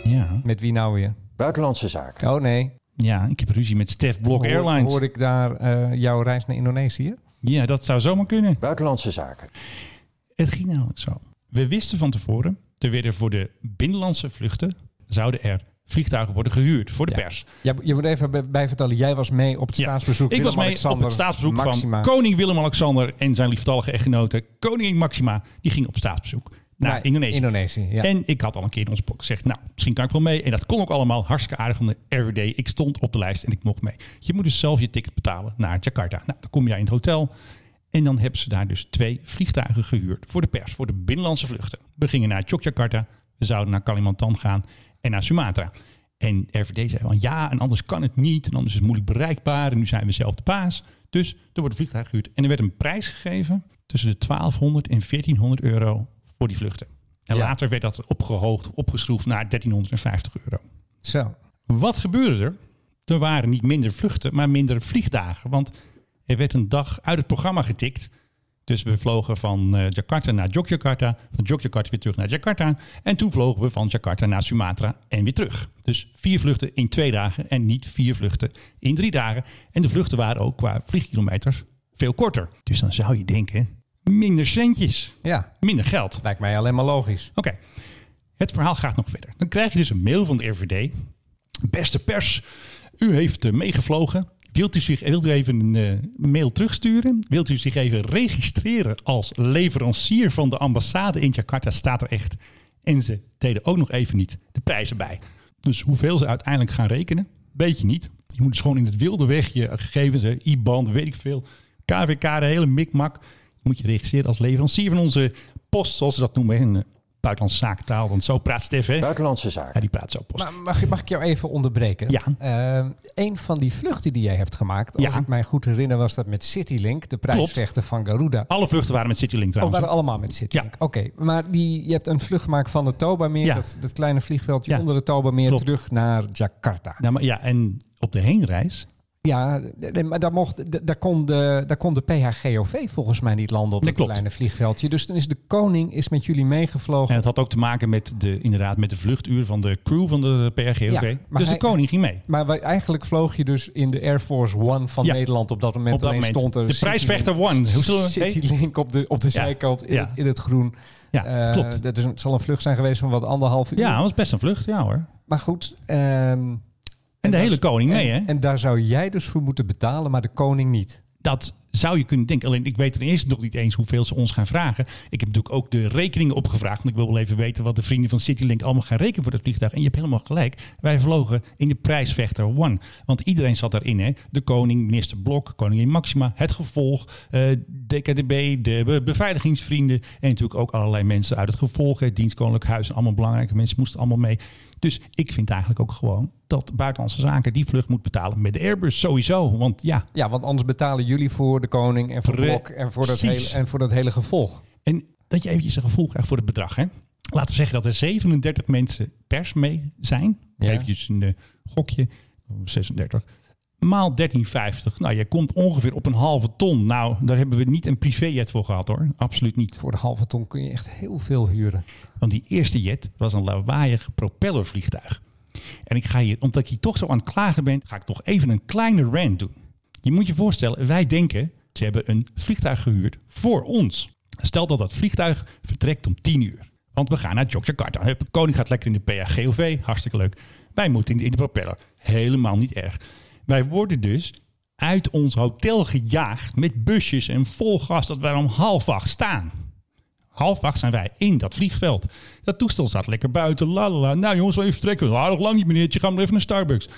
Ja. Met wie nou weer? Buitenlandse zaken. Oh nee. Ja, ik heb ruzie met Stef Blok Hoor- Airlines. Hoorde ik daar eh, jouw reis naar Indonesië? Ja, dat zou zomaar kunnen. Buitenlandse zaken. Het ging nou zo. We wisten van tevoren, er werden voor de binnenlandse vluchten, zouden er vliegtuigen worden gehuurd voor de Ja. pers. Ja, je moet even bij, bij vertellen, jij was mee op het Ja. staatsbezoek. Ik was mee op Willem-Alexander het staatsbezoek Maxima. van koning Willem-Alexander en zijn lieftallige echtgenote, koningin Maxima. Die ging op staatsbezoek naar Naar Indonesië. Indonesië, ja. En ik had al een keer in ons blog gezegd, nou, misschien kan ik wel mee. En dat kon ook allemaal hartstikke aardig om de RWD. Ik stond op de lijst en ik mocht mee. Je moet dus zelf je ticket betalen naar Jakarta. Nou, dan kom jij in het hotel. En dan hebben ze daar dus twee vliegtuigen gehuurd voor de pers, voor de binnenlandse vluchten. We gingen naar Yogyakarta, we zouden naar Kalimantan gaan en naar Sumatra. En RVD zei van ja, en anders kan het niet. En anders is het moeilijk bereikbaar. En nu zijn we zelf de paas. Dus er wordt een vliegtuig gehuurd. En er werd een prijs gegeven tussen de 1200 en 1400 euro voor die vluchten. En Ja. later werd dat opgehoogd, opgeschroefd naar 1350 euro. Zo. Wat gebeurde er? Er waren niet minder vluchten, maar minder vliegdagen. Want er werd een dag uit het programma getikt. Dus we vlogen van eh, Jakarta naar Yogyakarta. Van Yogyakarta weer terug naar Jakarta. En toen vlogen we van Jakarta naar Sumatra en weer terug. Dus vier vluchten in twee dagen en niet vier vluchten in drie dagen. En de vluchten waren ook qua vliegkilometers veel korter. Dus dan zou je denken, minder centjes, Ja, minder geld. lijkt mij alleen maar logisch. Oké, het verhaal gaat nog verder. Dan krijg je dus een mail van de RVD. Beste pers, u heeft eh, meegevlogen. Wilt u, zich, wilt u even een eh, mail terugsturen? Wilt u zich even registreren als leverancier van de ambassade in Jakarta? Staat er echt. En ze deden ook nog even niet de prijzen bij. Dus hoeveel ze uiteindelijk gaan rekenen, weet je niet. Je moet dus gewoon in het wilde weg je gegevens, hè, IBAN, weet ik veel, KVK, de hele mikmak. Moet je registreren als leverancier van onze post, zoals ze dat noemen, in de buitenlandse zakentaal. Want zo praat Stef, hè? Buitenlandse Ja, zaken. die praat zo post. Maar mag, mag ik jou even onderbreken? Ja. Ehm, een van die vluchten die jij hebt gemaakt, als Ja. ik mij goed herinner, was dat met Citylink, de prijsvechter van Garuda. Alle vluchten waren met Citylink Oh, trouwens. waren allemaal met Citylink. Oké, maar die, je hebt een vlucht gemaakt van het Toba-meer, Ja. dat, dat kleine vliegveldje Ja. onder het Toba-meer, terug naar Jakarta. Nou, maar ja, en op de heenreis Ja, maar daar, mocht, daar, kon de, daar kon de PHGOV volgens mij niet landen op dat klopt. kleine vliegveldje. Dus dan is de koning is met jullie meegevlogen. En het had ook te maken met de, inderdaad, met de vluchtuur van de crew van de PRGOV. Ja, dus hij- de koning ging mee. Maar wij, eigenlijk vloog je dus in de Air Force One van Ja. Nederland op dat moment. Op dat Alleen moment. stond er De prijsvechter One. Citylink op de, op de zijkant in, Ja. het, in het groen. Ja, Eh, klopt. Dat is een, zal een vlucht zijn geweest van wat anderhalf uur. Ja, dat was best een vlucht, ja hoor. Maar goed. ehm, En de hele koning mee, en, hè? En daar zou jij dus voor moeten betalen, maar de koning niet. Dat zou je kunnen denken. Alleen ik weet ten eerste nog niet eens hoeveel ze ons gaan vragen. Ik heb natuurlijk ook de rekeningen opgevraagd. Want ik wil wel even weten wat de vrienden van Citylink allemaal gaan rekenen voor dat vliegtuig. En je hebt helemaal gelijk. Wij vlogen in de prijsvechter One. Want iedereen zat daarin. Hè? De koning, minister Blok, koningin Maxima, het gevolg, eh, DKDB, de be- beveiligingsvrienden. En natuurlijk ook allerlei mensen uit het gevolg. Het dienst Koninklijk Huis. en Allemaal belangrijke mensen moesten allemaal mee. Dus ik vind eigenlijk ook gewoon dat Buitenlandse Zaken die vlucht moet betalen met de Airbus sowieso. Want ja, Ja, want anders betalen jullie voor de koning en voor Blok en voor, dat hele, en voor dat hele gevolg. En dat je eventjes een gevoel krijgt voor het bedrag. Hè? Laten we zeggen dat er 37 mensen pers mee zijn. Ja. Eventjes een eh, gokje. 36. Maal 13,50. Nou, je komt ongeveer op een halve ton. Nou, daar hebben we niet een privéjet voor gehad hoor. Absoluut niet. Voor de halve ton kun je echt heel veel huren. Want die eerste jet was een lawaaiig propellervliegtuig. En ik ga hier, omdat je toch zo aan het klagen bent, ga ik toch even een kleine rant doen. Je moet je voorstellen, wij denken, ze hebben een vliegtuig gehuurd voor ons. Stel dat dat vliegtuig vertrekt om 10 uur. Want we gaan naar Yogyakarta. Hup, koning gaat lekker in de PHGOV, hartstikke leuk. Wij moeten in, de propeller. Helemaal niet erg. Wij worden dus uit ons hotel gejaagd met busjes en vol gas dat wij om half acht staan. Half acht zijn wij in dat vliegveld. Dat toestel staat lekker buiten. Lalala. Nou jongens, wel even vertrekken. Nou, nog lang niet meneertje. Gaan we even naar Starbucks.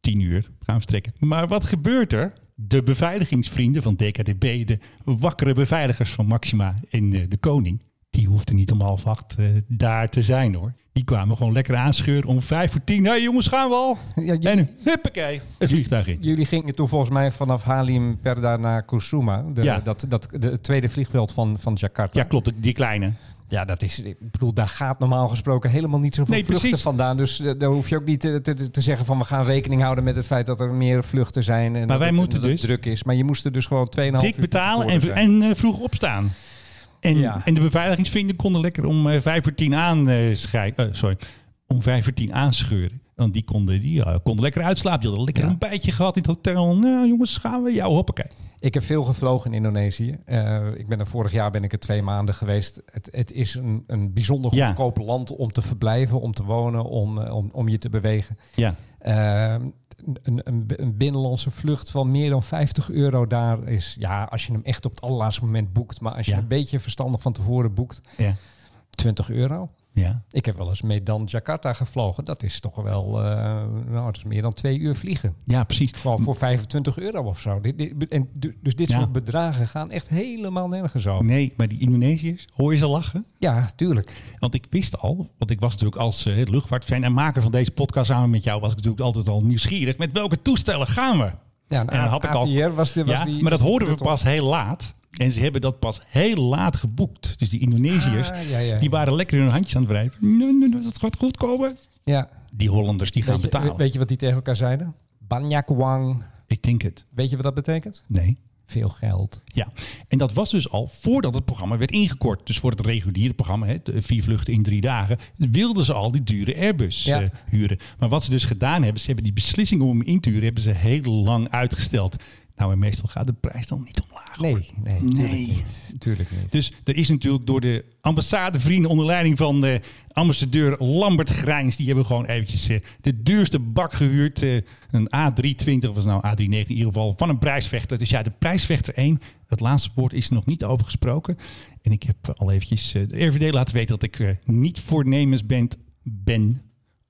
Tien uur gaan we vertrekken. Maar wat gebeurt er? De beveiligingsvrienden van DKDB, de wakkere beveiligers van Maxima en eh, de koning, die hoefden niet om half acht eh, daar te zijn hoor. Die kwamen gewoon lekker aanscheuren om vijf voor tien. Hé hey, jongens, gaan we al? Ja, En huppakee, het vliegtuig in. Jullie gingen toen volgens mij vanaf Halim Perda naar Kusuma. De, Ja. dat, dat, de, tweede vliegveld van, van Jakarta. Ja, klopt, die kleine. Ja, dat is, ik bedoel, daar gaat normaal gesproken helemaal niet zoveel Nee, vluchten precies. vandaan. Dus eh, daar hoef je ook niet te, te, te zeggen van we gaan rekening houden met het feit dat er meer vluchten zijn. En dat wij het- moeten dus druk is. Maar je moest er dus gewoon 2,5 dik uur betalen van en, zijn. en eh, vroeg opstaan. En, Ja. en de beveiligingsvrienden konden lekker om eh, vijf voor tien aan sorry, om vijf voor tien aanscheuren. Want die konden, die, eh, konden lekker uitslapen. Die hadden lekker Ja. een bijtje gehad in het hotel. Nou jongens, gaan we? Ja, hoppakee. Ik heb veel gevlogen in Indonesië. Eh, ik ben er vorig jaar ben ik er twee maanden geweest. Het, het is een, een bijzonder Ja. goedkoop land om te verblijven, om te wonen, om, eh, om, om je te bewegen. Ja, Eh, een, een, een binnenlandse vlucht van meer dan 50 euro daar is, ja, als je hem echt op het allerlaatste moment boekt, maar als je Ja. een beetje verstandig van tevoren boekt, ja, 20 euro. Ja. Ik heb wel eens Medan Jakarta gevlogen. Dat is toch wel, eh, nou, dat is meer dan twee uur vliegen. Ja, precies. Gewoon voor 25 euro of zo. Dit, dit, en, du- dus dit Ja. soort bedragen gaan echt helemaal nergens over. Nee, maar die Indonesiërs, hoor je ze lachen? Ja, tuurlijk. Want ik wist al, want ik was natuurlijk als uh, luchtvaartfan en maker van deze podcast samen met jou, was ik natuurlijk altijd al nieuwsgierig. Met welke toestellen gaan we? Ja, En dan had ik al- was, was ja, die... maar dat hoorden we pas heel laat. En ze hebben dat pas heel laat geboekt. Dus die Indonesiërs, Ah, ja, ja. die waren lekker in hun handjes aan het wrijven. Nee, nee, nee, dat gaat goed komen. Ja. Die Hollanders, die gaan je, betalen. weet je wat die tegen elkaar zeiden? Banyak Wang. Ik denk het. Weet je wat dat betekent? Nee. Veel geld. Ja, en dat was dus al voordat het programma werd ingekort. Dus voor het reguliere programma, hè, vier vluchten in drie dagen, wilden ze al die dure Airbus Ja. eh, huren. Maar wat ze dus gedaan hebben, ze hebben die beslissing om hem in te huren, hebben ze heel lang uitgesteld. Nou, en meestal gaat de prijs dan niet omlaag. hoor. Nee, nee, tuurlijk niet. Tuurlijk niet. Dus er is natuurlijk door de ambassadevrienden onder leiding van de ambassadeur Lambert Grijns. Die hebben gewoon eventjes eh, de duurste bak gehuurd. eh, een A320 of was nou A319 in ieder geval van een prijsvechter. Dus ja, de prijsvechter 1. Het laatste woord is er nog niet over gesproken. En ik heb al eventjes eh, de RVD laten weten dat ik eh, niet voornemens ben, ben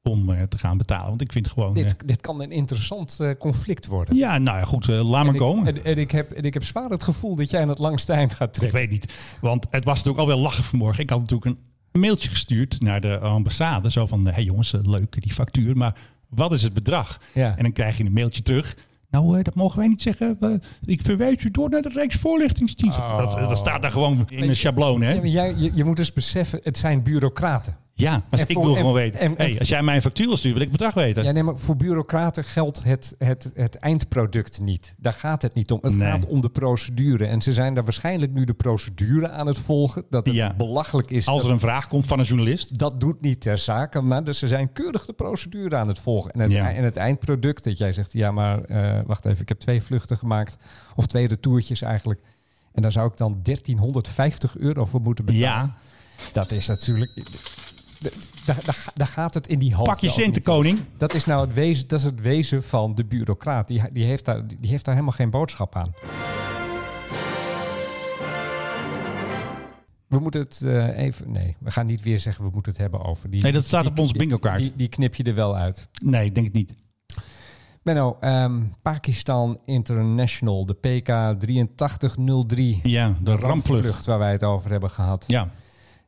om eh, te gaan betalen. Want ik vind gewoon... eh, Dit, dit kan een interessant eh, conflict worden. ja, nou ja, goed, laat maar En ik- komen. En, en ik heb, en ik heb zwaar het gevoel dat jij aan het langste eind gaat Ik trekken. weet niet. Want het was natuurlijk al wel lachen vanmorgen. Ik had natuurlijk een mailtje gestuurd naar de ambassade. Zo van, hé hey jongens, leuk die factuur. Maar wat is het bedrag? Ja. En dan krijg je een mailtje terug. Nou, dat mogen wij niet zeggen. Ik verwijs u door naar de Rijksvoorlichtingsdienst. Dat, dat staat daar gewoon in een schabloon, hè? Ja, jij, je, je moet dus beseffen, het zijn bureaucraten. Ja, maar ik voor- wil en- gewoon weten. en- hey, als jij mij een factuur wil sturen, wil ik het bedrag weten. Ja, nee, maar voor bureaucraten geldt het, het, het eindproduct niet. Daar gaat het niet om. Het Nee. gaat om de procedure. En ze zijn daar waarschijnlijk nu de procedure aan het volgen. Dat het Ja. belachelijk is. Als er een vraag komt van een journalist. dat doet niet ter zake, maar dus ze zijn keurig de procedure aan het volgen. En het, Ja. en het eindproduct, dat jij zegt, ja, maar eh, wacht even, ik heb twee vluchten gemaakt, of twee retourtjes eigenlijk. En daar zou ik dan 1350 euro voor moeten betalen. Ja, Dat is natuurlijk. Daar, gaat het in die hoofd. pak je centen, koning. Dat is nou het wezen, dat is het wezen van de bureaucraat. Die, die, heeft daar, die heeft daar helemaal geen boodschap aan. We moeten het eh, even. Nee, we gaan niet weer zeggen we moeten het hebben over die. Nee, dat staat die- op die- bingo-kaart. Die, die knip je er wel uit. Nee, ik denk het niet. Benno, ehm, Pakistan International, de PK 8303. Ja, de rampvlucht. waar wij het over hebben gehad. Ja.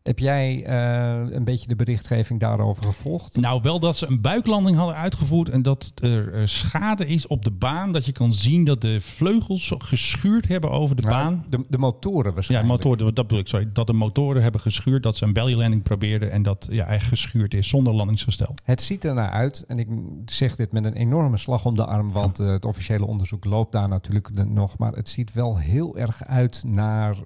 Heb jij eh, een beetje de berichtgeving daarover gevolgd? Nou, wel dat ze een buiklanding hadden uitgevoerd en dat er eh, schade is op de baan. Dat je kan zien dat de vleugels geschuurd hebben over de baan. De, de motoren Ja, waarschijnlijk. motoren, dat bedoel ik, sorry. Dat de motoren hebben geschuurd, dat ze een belly landing probeerden en dat ja, echt geschuurd is zonder landingsgestel. Het ziet er naar uit, en ik zeg dit met een enorme slag om de arm, want eh, het officiële onderzoek loopt daar natuurlijk nog, maar het ziet wel heel erg uit naar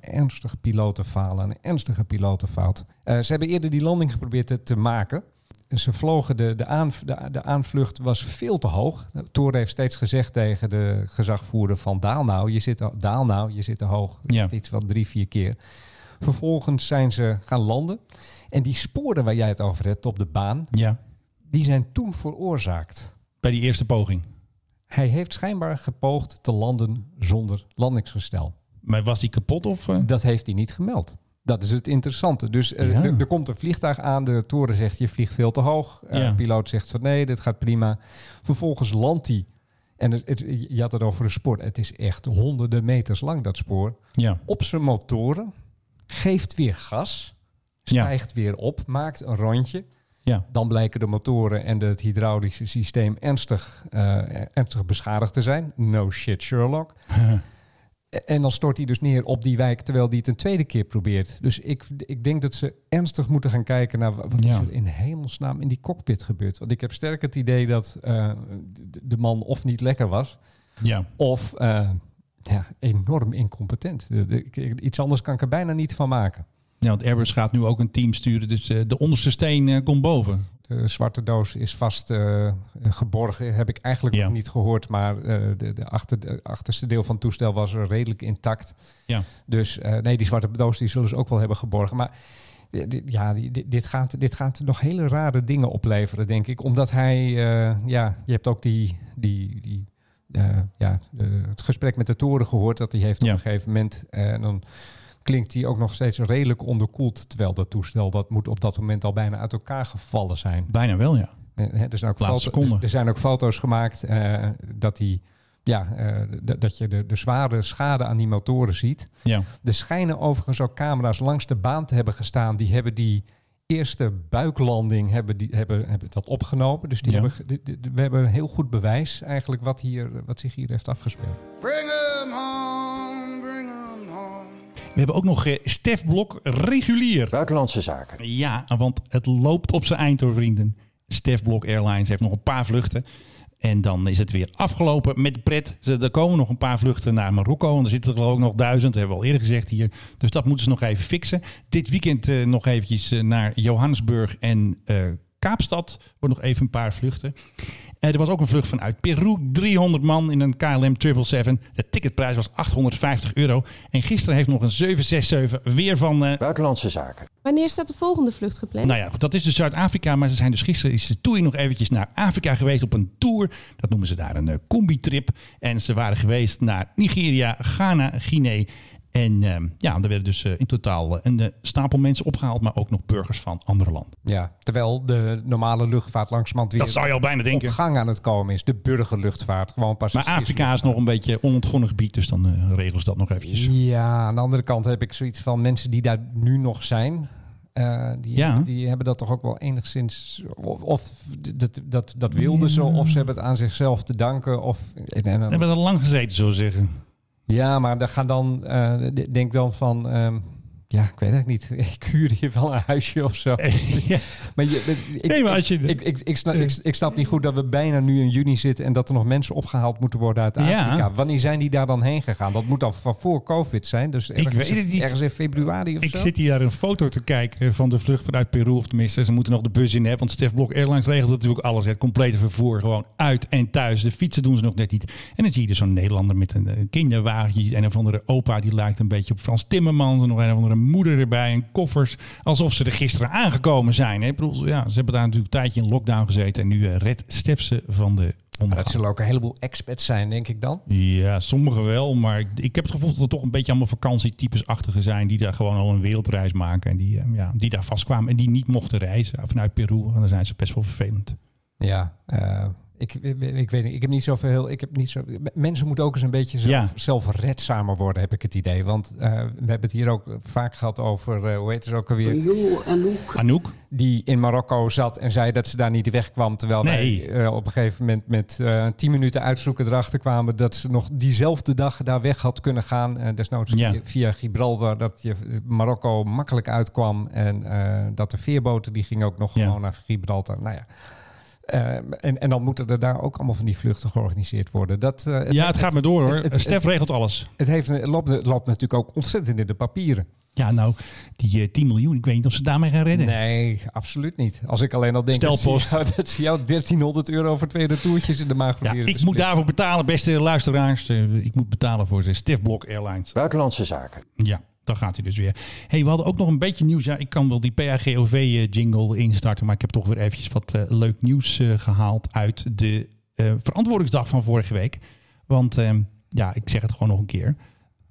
ernstig pilotenfalen, een ernstige pilotenfout. Eh, ze hebben eerder die landing geprobeerd te, te maken. Ze vlogen, de, de, aan, de, de aanvlucht was veel te hoog. Toren heeft steeds gezegd tegen de gezagvoerder van daal nou, je zit, al- daal nou, je zit te hoog. Ja. Iets wat drie, vier keer. Vervolgens zijn ze gaan landen. En die sporen waar jij het over hebt op de baan, Ja, die zijn toen veroorzaakt. bij die eerste poging. Hij heeft schijnbaar gepoogd te landen zonder landingsgestel. Maar was die kapot of? eh? Dat heeft hij niet gemeld. Dat is het interessante. Dus eh, Ja. er, er komt een vliegtuig aan. De toren zegt je vliegt veel te hoog. Eh, Ja. De piloot zegt van nee, dit gaat prima. Vervolgens landt hij. En het, het- je had het over een spoor. Het is echt honderden meters lang dat spoor. Ja, Op zijn motoren. Geeft weer gas. Ja. Stijgt weer op. Maakt een rondje. ja. Dan blijken de motoren en het hydraulische systeem ernstig, eh, ernstig beschadigd te zijn. No shit, Sherlock. [LAUGHS] en dan stort hij dus neer op die wijk terwijl hij het een tweede keer probeert. Dus ik, ik denk dat ze ernstig moeten gaan kijken naar wa- wat Ja. is er in hemelsnaam in die cockpit gebeurd. Want ik heb sterk het idee dat eh, de, man of niet lekker was ja. of eh, ja, enorm incompetent. Iets anders kan ik er bijna niet van maken. Ja, want Airbus gaat nu ook een team sturen, dus eh, de onderste steen eh, komt boven. De zwarte doos is vast eh, geborgen. Heb ik eigenlijk Ja. nog niet gehoord. Maar de, de, achter, de achterste deel van het toestel was redelijk intact. Ja. Dus nee, die zwarte doos die zullen ze ook wel hebben geborgen. Maar dit- ja, dit, gaat, dit gaat nog hele rare dingen opleveren, denk ik. Omdat hij, ja, je hebt ook die, die, die ja, het gesprek met de toren gehoord dat hij heeft Ja. op een gegeven moment. en dan klinkt hij ook nog steeds redelijk onderkoeld. Terwijl dat toestel, dat moet op dat moment al bijna uit elkaar gevallen zijn. Bijna wel, ja. Eh, hè, er, zijn ook foto- er zijn ook foto's gemaakt eh, dat, die, ja, eh, dat je de, de zware schade aan die motoren ziet. ja. Er schijnen overigens ook camera's langs de baan te hebben gestaan. Die hebben die eerste buiklanding hebben, die, hebben, hebben dat opgenomen. Dus die Ja. hebben, die- die- we hebben een heel goed bewijs eigenlijk wat, hier, wat zich hier heeft afgespeeld. Bring We hebben ook nog eh, Stef Blok regulier. Buitenlandse zaken. Ja, want het loopt op zijn eind hoor, vrienden. Stef Blok Airlines heeft nog een paar vluchten. En dan is het weer afgelopen met pret. Er komen nog een paar vluchten naar Marokko. En er zitten er geloof ik nog duizend. Dat hebben we al eerder gezegd hier. Dus dat moeten ze nog even fixen. Dit weekend eh, nog eventjes eh, naar Johannesburg en Kaapstad. Wordt nog even een paar vluchten. Eh, er was ook een vlucht vanuit Peru. 300 man in een KLM 777. De ticketprijs was 850 euro. En gisteren heeft nog een 767 weer van... eh, Buitenlandse zaken. Wanneer staat de volgende vlucht gepland? nou ja, goed, dat is dus Zuid-Afrika. Maar ze zijn dus gisteren is de nog eventjes naar Afrika geweest op een tour. Dat noemen ze daar een eh, combi-trip. En ze waren geweest naar Nigeria, Ghana, Guinea. En ehm, ja, er werden dus eh, in totaal eh, een eh, stapel mensen opgehaald. Maar ook nog burgers van andere landen. Ja, terwijl de normale luchtvaart langzamerhand weer Dat zou je al bijna denken. op gang aan het komen is. De burgerluchtvaart, gewoon. Maar Afrika is nog een beetje onontgonnen gebied. Dus dan eh, regelen ze dat nog eventjes. Ja, aan de andere kant heb ik zoiets van mensen die daar nu nog zijn. die, Ja. die hebben dat toch ook wel enigszins. Of, of dat, dat, dat wilden ze, of ze hebben het aan zichzelf te danken. Of, en, en- We hebben er lang gezeten, zo zeggen. Ja, maar daar gaan dan. d- denk dan van. ehm, ja, ik weet het niet. [LAUGHS] Ik huur hier wel een huisje of zo. [LAUGHS] [LAUGHS] Maar je, ik, Nee, maar als je- ik, ik, ik, snap, ik, ik snap niet goed dat we bijna nu in juni zitten en dat er nog mensen opgehaald moeten worden uit Ja. Afrika. Wanneer zijn die daar dan heen gegaan? Dat moet dan van voor COVID zijn. Dus ergens, weet het niet. ergens in februari of Ik zo. zit hier naar een foto te kijken van de vlucht vanuit Peru. Of tenminste, ze moeten nog de bus in hebben. Want Stef Blok Airlines regelt natuurlijk alles. Het complete vervoer gewoon uit en thuis. De fietsen doen ze nog net niet. En dan zie je dus zo'n Nederlander met een, kinderwagentje. En een of andere opa die lijkt een beetje op Frans Timmermans. En nog een of andere moeder erbij. En koffers. Alsof ze er gisteren aangekomen zijn. Hè? Ik bedoel, ja, ze hebben daar natuurlijk een tijdje in lockdown gezeten. En nu eh, redt Stef ze van de ondergang. het zullen ook een heleboel expats zijn, denk ik dan. Ja, sommigen wel. Maar ik, ik heb het gevoel dat er toch een beetje allemaal vakantietypes-achtige zijn. Die daar gewoon al een wereldreis maken. En die, eh, ja, die daar vastkwamen. En die niet mochten reizen vanuit Peru. En dan zijn ze best wel vervelend. Ja, eh, ik, ik, ik weet niet. Ik heb niet zoveel. Ik heb niet zo. Mensen moeten ook eens een beetje zelf, Ja. zelfredzamer worden, heb ik het idee. Want eh, we hebben het hier ook vaak gehad over. eh, hoe heet het ook alweer? Anouk? Die in Marokko zat en zei dat ze daar niet wegkwam. Terwijl Nee. wij eh, op een gegeven moment met eh 10 minuten uitzoeken erachter kwamen dat ze nog diezelfde dag daar weg had kunnen gaan. Eh, desnoods Ja. via, via Gibraltar, dat je Marokko makkelijk uitkwam. En eh, dat de veerboten die gingen ook nog Ja. gewoon naar Gibraltar. Nou ja. Eh, en, en dan moeten er daar ook allemaal van die vluchten georganiseerd worden. Dat, eh, ja, het gaat maar door hoor. het- het- Stef het- regelt alles. Het, heeft, het, loopt, het loopt natuurlijk ook ontzettend in de papieren. Ja, nou, die eh, 10 miljoen. Ik weet niet of ze daarmee gaan redden. Nee, absoluut niet. Als ik alleen al denk Stelpost. Dat, ze jou, jou 1300 euro voor twee retourtjes in de maag Ja, ik moet daarvoor betalen, beste luisteraars. Eh, ik moet betalen voor de Stef Blok Airlines. Buitenlandse zaken. Ja, dan gaat hij dus weer. hey, we hadden ook nog een beetje nieuws. Ja, ik kan wel die PAGOV-jingle instarten, maar ik heb toch weer eventjes wat eh, leuk nieuws eh, gehaald uit de eh, verantwoordingsdag van vorige week. Want ehm, ja, ik zeg het gewoon nog een keer.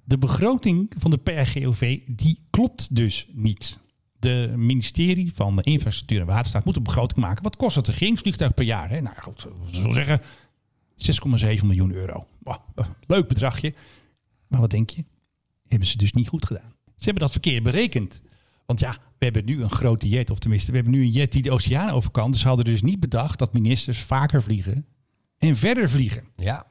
De begroting van de PAGOV, die klopt dus niet. De ministerie van Infrastructuur en Waterstaat moet een begroting maken. Wat kost het regeringsvliegtuig per jaar? Hè? Nou goed, zullen zeggen 6,7 miljoen euro. Eh, leuk bedragje. Maar wat denk je? Hebben ze dus niet goed gedaan. Ze hebben dat verkeerd berekend. Want ja, we hebben nu een grote jet, of tenminste, we hebben nu een jet die de oceaan over kan. Dus ze hadden dus niet bedacht dat ministers vaker vliegen en verder vliegen. Ja.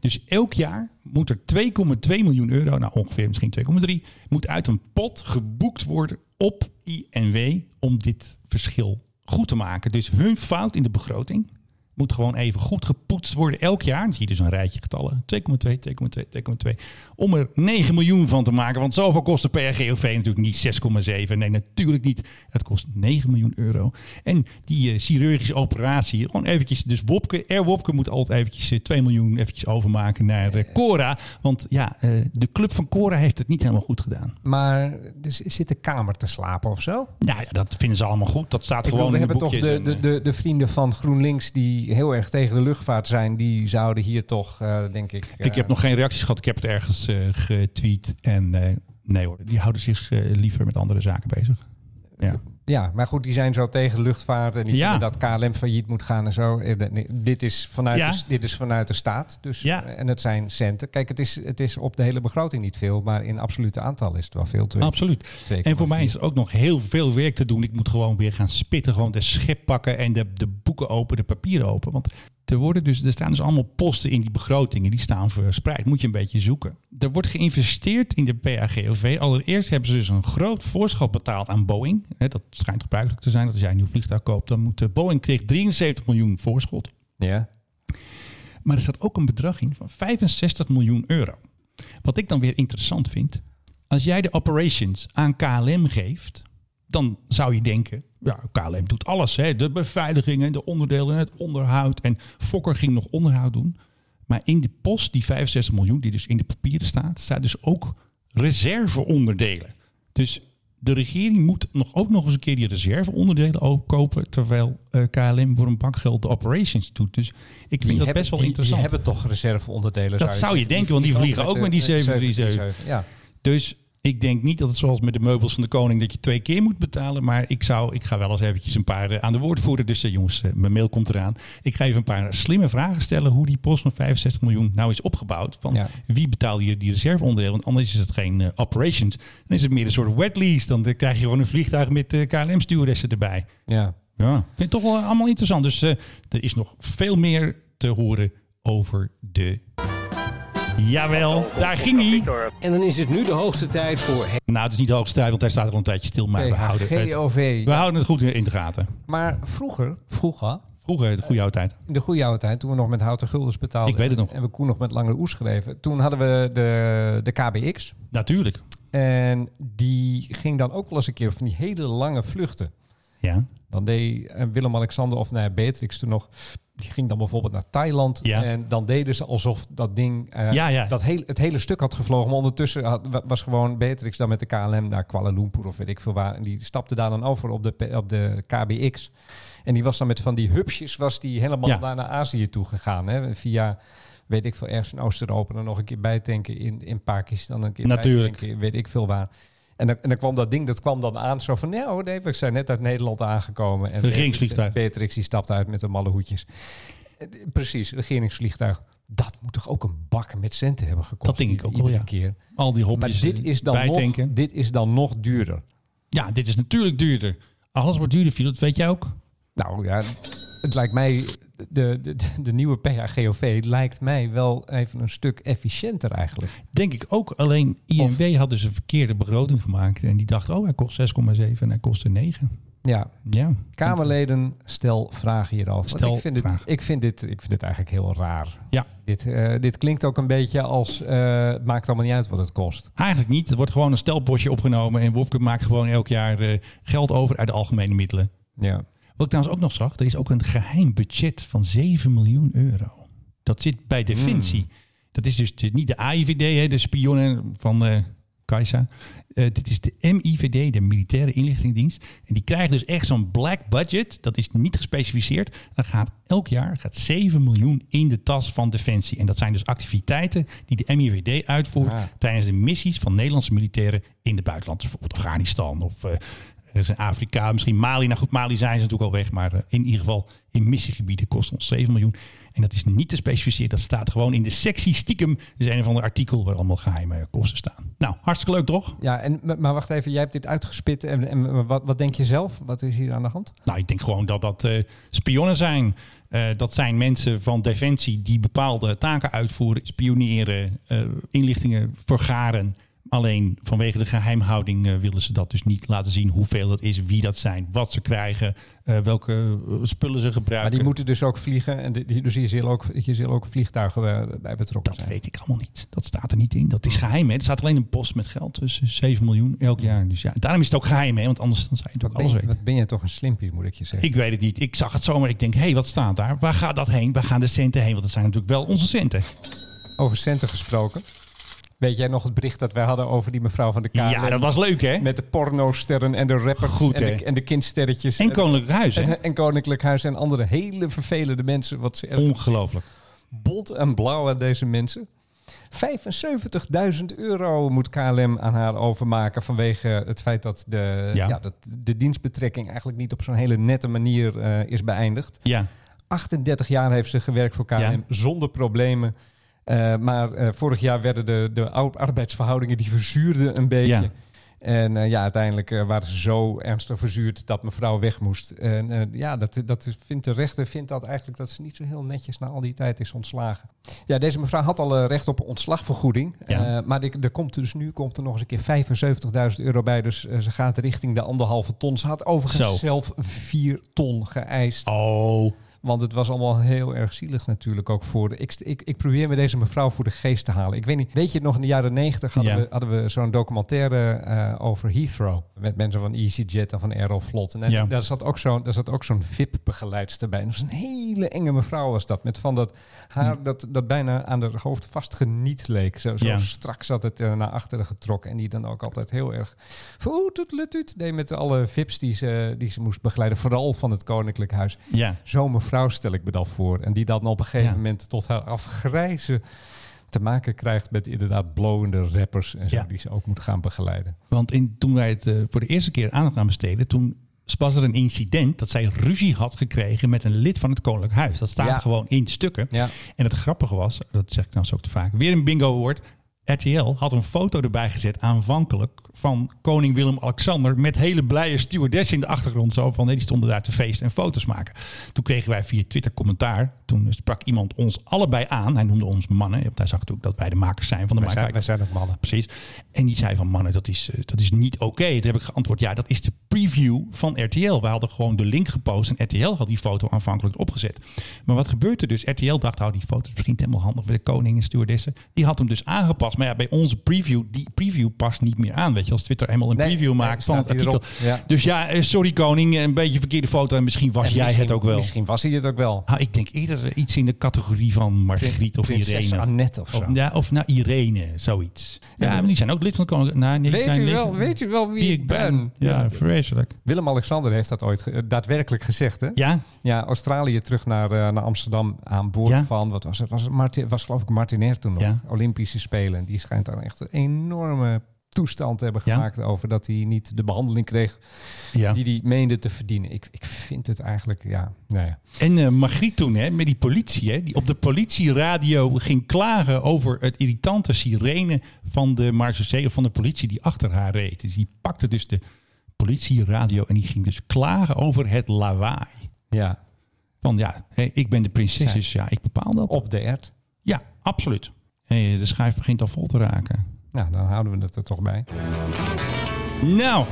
Dus elk jaar moet er 2,2 miljoen euro, nou ongeveer misschien 2,3, moet uit een pot geboekt worden op INW om dit verschil goed te maken. Dus hun fout in de begroting moet gewoon even goed gepoetst worden elk jaar. Dan zie je dus een rijtje getallen. 2,2, 2,2, 2,2. Om er 9 miljoen van te maken. Want zoveel kost de PRGOV natuurlijk niet 6,7. Nee, natuurlijk niet. Het kost 9 miljoen euro. En die eh, chirurgische operatie, gewoon eventjes. Dus Wopke, Air Wopke moet altijd eventjes eh, 2 miljoen eventjes overmaken naar eh, Cora. Want ja, eh, de club van Cora heeft het niet helemaal goed gedaan. Maar dus zit de kamer te slapen of zo? Nou ja, dat vinden ze allemaal goed. Dat staat Ik bedoel, gewoon we in de hebben toch de, eh, de, de vrienden van GroenLinks die heel erg tegen de luchtvaart zijn, die zouden hier toch, eh, denk ik. Ik heb nog geen reacties gehad. Ik heb het ergens eh, getweet. En eh, nee hoor, die houden zich eh, liever met andere zaken bezig. Ja. Ja, maar goed, die zijn zo tegen luchtvaart en die Ja. vinden dat KLM failliet moet gaan en zo. Eh, Dit is vanuit, Ja. de, dit is vanuit de staat. Dus, Ja. En het zijn centen. Kijk, het is, het is op de hele begroting niet veel, maar in absolute aantal is het wel veel. Twee- Absoluut. 2,4. En voor mij is er ook nog heel veel werk te doen. Ik moet gewoon weer gaan spitten, gewoon de schip pakken en de, de boeken open, de papieren open. Want er, worden dus, er staan dus allemaal posten in die begrotingen, die staan verspreid. Moet je een beetje zoeken. Er wordt geïnvesteerd in de PAGOV. Allereerst hebben ze dus een groot voorschot betaald aan Boeing. Dat schijnt gebruikelijk te zijn. Dat als jij een nieuw vliegtuig koopt, dan moet eh, Boeing kreeg 73 miljoen voorschot. Ja. Maar er staat ook een bedrag in van 65 miljoen euro. Wat ik dan weer interessant vind. Als jij de operations aan KLM geeft, dan zou je denken, ja, KLM doet alles. Hè? De beveiligingen, de onderdelen, het onderhoud. En Fokker ging nog onderhoud doen. Maar in de post, die 65 miljoen, die dus in de papieren staat, staat dus ook reserveonderdelen. Dus de regering moet nog, ook nog eens een keer die reserveonderdelen ook kopen, terwijl eh, KLM voor een bak geld de operations doet. Dus ik vind dat best wel die, interessant. Die hebben toch reserveonderdelen? Dat zou je denken, want die vliegen ook met die 737. Ja. Dus ik denk niet dat het zoals met de meubels van de koning dat je twee keer moet betalen. Maar ik, zou, ik ga wel eens eventjes een paar eh, aan de woord voeren. Dus eh, jongens, eh, mijn mail komt eraan. Ik ga even een paar slimme vragen stellen hoe die post van 65 miljoen nou is opgebouwd. Van Ja. wie betaalt hier die reserveonderdelen? Want anders is het geen operations. Dan is het meer een soort wet lease. Dan krijg je gewoon een vliegtuig met KLM-stewardessen erbij. Ja. Ja, ik vind het toch wel allemaal interessant. Dus er is nog veel meer te horen over de... Jawel, daar ging hij. En dan is het nu de hoogste tijd voor... Nou, het is niet de hoogste tijd, want hij staat er al een tijdje stil. Maar we houden, het, GOV. we houden het goed in de gaten. Maar vroeger, vroeger, Vroeger, de goede oude tijd. in de goede oude tijd, toen we nog met houten guldens betaalden. Ik weet het nog. En we Koen nog met lange oes schreven. Toen hadden we de, de KBX. Natuurlijk. En die ging dan ook wel eens een keer van die hele lange vluchten. Ja. Dan deed eh, Willem-Alexander of nou ja, Beatrix toen nog... Die ging dan bijvoorbeeld naar Thailand. Ja. En dan deden ze alsof dat ding... eh, Ja, ja. Dat heel, het hele stuk had gevlogen. Maar ondertussen had, wa- was gewoon Beatrix dan met de KLM naar Kuala Lumpur of weet ik veel waar. En die stapte daar dan over op de, op de KBX. En die was dan met van die hupsjes was die helemaal Ja. daar naar Azië toe gegaan. Hè? Via, weet ik veel, ergens in Oost-Europa. Dan nog een keer bijtanken in, in Pakistan. Een keer Natuurlijk. weet ik veel waar. En dan, en dan kwam dat ding, dat kwam dan aan zo van... Nou, nee, we zijn net uit Nederland aangekomen. En Regeringsvliegtuig. Beatrix die stapt uit met de malle hoedjes. Eh, Precies, regeringsvliegtuig. Dat moet toch ook een bak met centen hebben gekost? Dat denk ik ook wel, iedere ja. keer. Al die Maar hopjes dit eh, is, dan nog, dit is dan nog duurder. Ja, dit is natuurlijk duurder. Alles wordt duurder, Phil. Dat weet jij ook. Nou ja, het lijkt mij... De, de, de nieuwe PHGOV lijkt mij wel even een stuk efficiënter eigenlijk. Denk ik ook. Alleen INW had dus een verkeerde begroting gemaakt. En die dacht, oh, hij kost 6,7 en hij kostte 9. Ja, Ja. Kamerleden, stel vragen hierover. Want Stel ik, vind dit, ik, vind dit, ik vind dit eigenlijk heel raar. Ja. Dit, eh, dit klinkt ook een beetje als... eh, het maakt allemaal niet uit wat het kost. Eigenlijk niet. Er wordt gewoon een stelpotje opgenomen. En Wopke maakt gewoon elk jaar eh, geld over uit de algemene middelen. Ja. Wat ik trouwens ook nog zag, er is ook een geheim budget van 7 miljoen euro. Dat zit bij Defensie. Dat is dus niet de AIVD, hè, de spionnen van Kajsa. Eh, dit is de MIVD, de Militaire Inlichtingendienst. En die krijgen dus echt zo'n black budget. Dat is niet gespecificeerd. Dan gaat elk jaar gaat 7 miljoen in de tas van Defensie. En dat zijn dus activiteiten die de MIVD uitvoert Ah. tijdens de missies van Nederlandse militairen in het buitenland. Bijvoorbeeld Afghanistan of eh, er is in Afrika, misschien Mali. Nou goed, Mali zijn ze natuurlijk al weg. Maar eh, in ieder geval in missiegebieden kost ons 7 miljoen. En dat is niet te specificeren. Dat staat gewoon in de sectie stiekem. Dus een of ander artikel waar allemaal geheime kosten staan. Nou, hartstikke leuk toch? Ja, en, maar wacht even, jij hebt dit uitgespit. En, en wat, wat denk je zelf? Wat is hier aan de hand? Nou, ik denk gewoon dat dat eh, spionnen zijn. Eh, dat zijn mensen van Defensie die bepaalde taken uitvoeren. Spioneren, inlichtingen vergaren. Alleen vanwege de geheimhouding eh, willen ze dat dus niet laten zien hoeveel dat is, wie dat zijn, wat ze krijgen, eh, welke eh, spullen ze gebruiken. Maar die moeten dus ook vliegen. En die, dus hier zullen ook, hier zullen ook vliegtuigen bij betrokken Dat zijn. weet ik allemaal niet. Dat staat er niet in. Dat is geheim. Hè? Er staat alleen een post met geld. Dus 7 miljoen elk jaar. Dus ja, daarom is het ook geheim. Hè? Want anders dan zou je ben, alles je, weten. wat ben je toch een slimpie, moet ik je zeggen. Ik weet het niet. Ik zag het zomaar. Ik denk, hé, hey, wat staat daar? Waar gaat dat heen? Waar gaan de centen heen? Want dat zijn natuurlijk wel onze centen. Over centen gesproken. Weet jij nog het bericht dat wij hadden over die mevrouw van de KLM? Ja, dat was leuk, hè? Met de pornosterren en de rappers Goed, en, de, en de kindsterretjes. En Koninklijk Huis, hè? En, en Koninklijk Huis en andere hele vervelende mensen. Wat ze Ongelooflijk. bont en blauw aan deze mensen. 75.000 euro moet KLM aan haar overmaken vanwege het feit dat de, Ja. ja. dat de dienstbetrekking eigenlijk niet op zo'n hele nette manier eh, is beëindigd. Ja. 38 jaar heeft ze gewerkt voor KLM Ja. zonder problemen. Eh, maar eh, vorig jaar werden de, de ou- arbeidsverhoudingen die verzuurden een beetje. Ja. En eh, ja, uiteindelijk waren ze zo ernstig verzuurd dat mevrouw weg moest. En ja, dat, dat vindt de rechter vindt dat eigenlijk dat ze niet zo heel netjes na al die tijd is ontslagen. Ja, deze mevrouw had al recht op ontslagvergoeding. Ja. Maar er, er komt dus nu komt er nog eens een keer 75.000 euro bij. Dus ze gaat richting de anderhalve ton. Ze had overigens Zo. zelf 4 ton geëist. Oh. Want het was allemaal heel erg zielig natuurlijk ook voor... De, ik, ik, ik probeer me deze mevrouw voor de geest te halen. Ik weet niet, weet je het nog, in de jaren negentig hadden, Ja. we, hadden we zo'n documentaire eh, over Heathrow. Met mensen van EasyJet en van Aeroflot. En Ja. daar zat ook zo'n daar zat ook zo'n VIP-begeleidster bij. En dat was een hele enge mevrouw was dat. Met van dat haar dat, dat bijna aan haar hoofd vastgeniet leek. Zo, zo Ja. strak zat het eh, naar achteren getrokken. En die dan ook altijd heel erg... Oeh, deed met alle VIP's die ze, die ze moest begeleiden. Vooral van het Koninklijk Huis. Ja. Zo'n mevrouw stel ik me dan voor. En die dan op een gegeven Ja. moment tot haar afgrijzen te maken krijgt met inderdaad blowende rappers en zo, Ja. die ze ook moet gaan begeleiden. Want in, toen wij het eh, voor de eerste keer aandacht aan besteden, toen was er een incident dat zij ruzie had gekregen met een lid van het Koninklijk Huis. Dat staat Ja. gewoon in stukken. Ja. En het grappige was, dat zeg ik trouwens ook te vaak, weer een bingo woord. RTL had een foto erbij gezet aanvankelijk van koning Willem-Alexander met hele blije stewardessen in de achtergrond. Zo van, nee, die stonden daar te feesten en foto's maken. Toen kregen wij via Twitter commentaar. Toen sprak iemand ons allebei aan. Hij noemde ons mannen. Want hij zag natuurlijk dat wij de makers zijn van de Wij zijn, wij zijn ook mannen. Precies. En die zei van mannen, dat is, eh, dat is niet oké. Toen heb ik geantwoord, ja, dat is de preview van RTL. We hadden gewoon de link gepost en RTL had die foto aanvankelijk opgezet. Maar wat gebeurt er dus? RTL dacht, oh, die foto is misschien helemaal handig bij de koning en stewardessen. Die had hem dus aangepast. Maar ja, bij onze preview, die preview past niet meer aan. Weet je, als Twitter eenmaal een Nee, preview nee, maakt van het artikel. Ja. Dus ja, eh, sorry koning, een beetje verkeerde foto en misschien was En jij misschien- het ook wel. Misschien was hij het ook wel. Ah, ik denk eerder eh, iets in de categorie van Margriet of Prinses Irene. Annette of zo. ja, of nou Irene, zoiets. Ja, maar die zijn ook lid van de koning. Nou, nee, Weet zijn u, lid- wel, weet u wel wie, wie ik ben? Ja, vreselijk. Willem-Alexander heeft dat ooit ge- daadwerkelijk gezegd, hè? Ja? Ja, Australië terug naar, eh, naar Amsterdam aan boord Ja. van, wat was het? Was, het Martin, was geloof ik Martinair toen nog, Ja. Olympische Spelen. Die schijnt daar echt een enorme toestand te hebben Ja. gemaakt over dat hij niet de behandeling kreeg Ja. die hij meende te verdienen. Ik, ik vind het eigenlijk, ja, nou ja. En eh Margriet toen, hè, met die politie, hè, die op de politieradio ging klagen over het irritante sirene van de marechaussee of van de politie die achter haar reed. Dus die pakte dus de politieradio en die ging dus klagen over het lawaai. Ja, Van ja, ik ben de prinses, dus ja, ik bepaal dat. op de ert. Ja, absoluut. Hé, de schijf begint al vol te raken. Nou, dan houden we het er toch bij. Nou,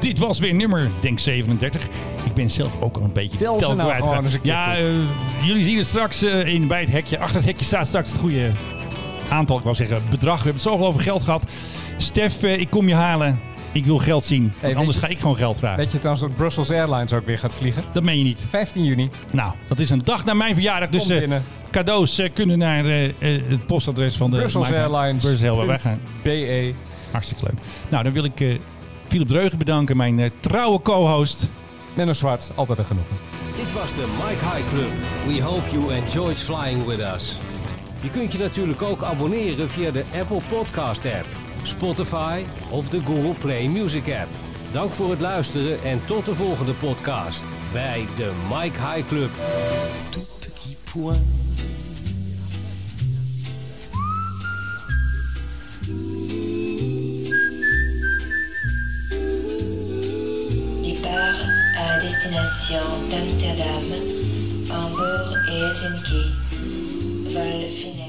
dit was weer nummer, denk 37. Ik ben zelf ook al een beetje Tel tel nou kwijt. ja, eh, jullie zien het straks eh, in, bij het hekje. Achter het hekje staat straks het goede aantal, ik wou zeggen bedrag. We hebben het zoveel over geld gehad. Stef, eh, ik kom je halen. Ik wil geld zien. anders je- ga ik gewoon geld vragen. Weet je trouwens dat Brussels Airlines ook weer gaat vliegen? Dat meen je niet. 15 juni. Nou, dat is een dag na mijn verjaardag. Dus Kom eh, binnen. cadeaus eh, kunnen naar eh, het postadres van de Brussels Mike- Airlines. Brussels, waar wij gaan. BE. Hartstikke leuk. Nou, dan wil ik eh Philip Dreugen bedanken, mijn eh, trouwe co-host. Menno Zwart, altijd een genoegen. Dit was de Mike High Club. We hope you enjoyed flying with us. Je kunt je natuurlijk ook abonneren via de Apple Podcast app, Spotify of de Google Play Music app. Dank voor het luisteren en tot de volgende podcast bij de Mike High Club. petit point. Départ à destination d'Amsterdam, Hambourg et Helsinki. Vol final.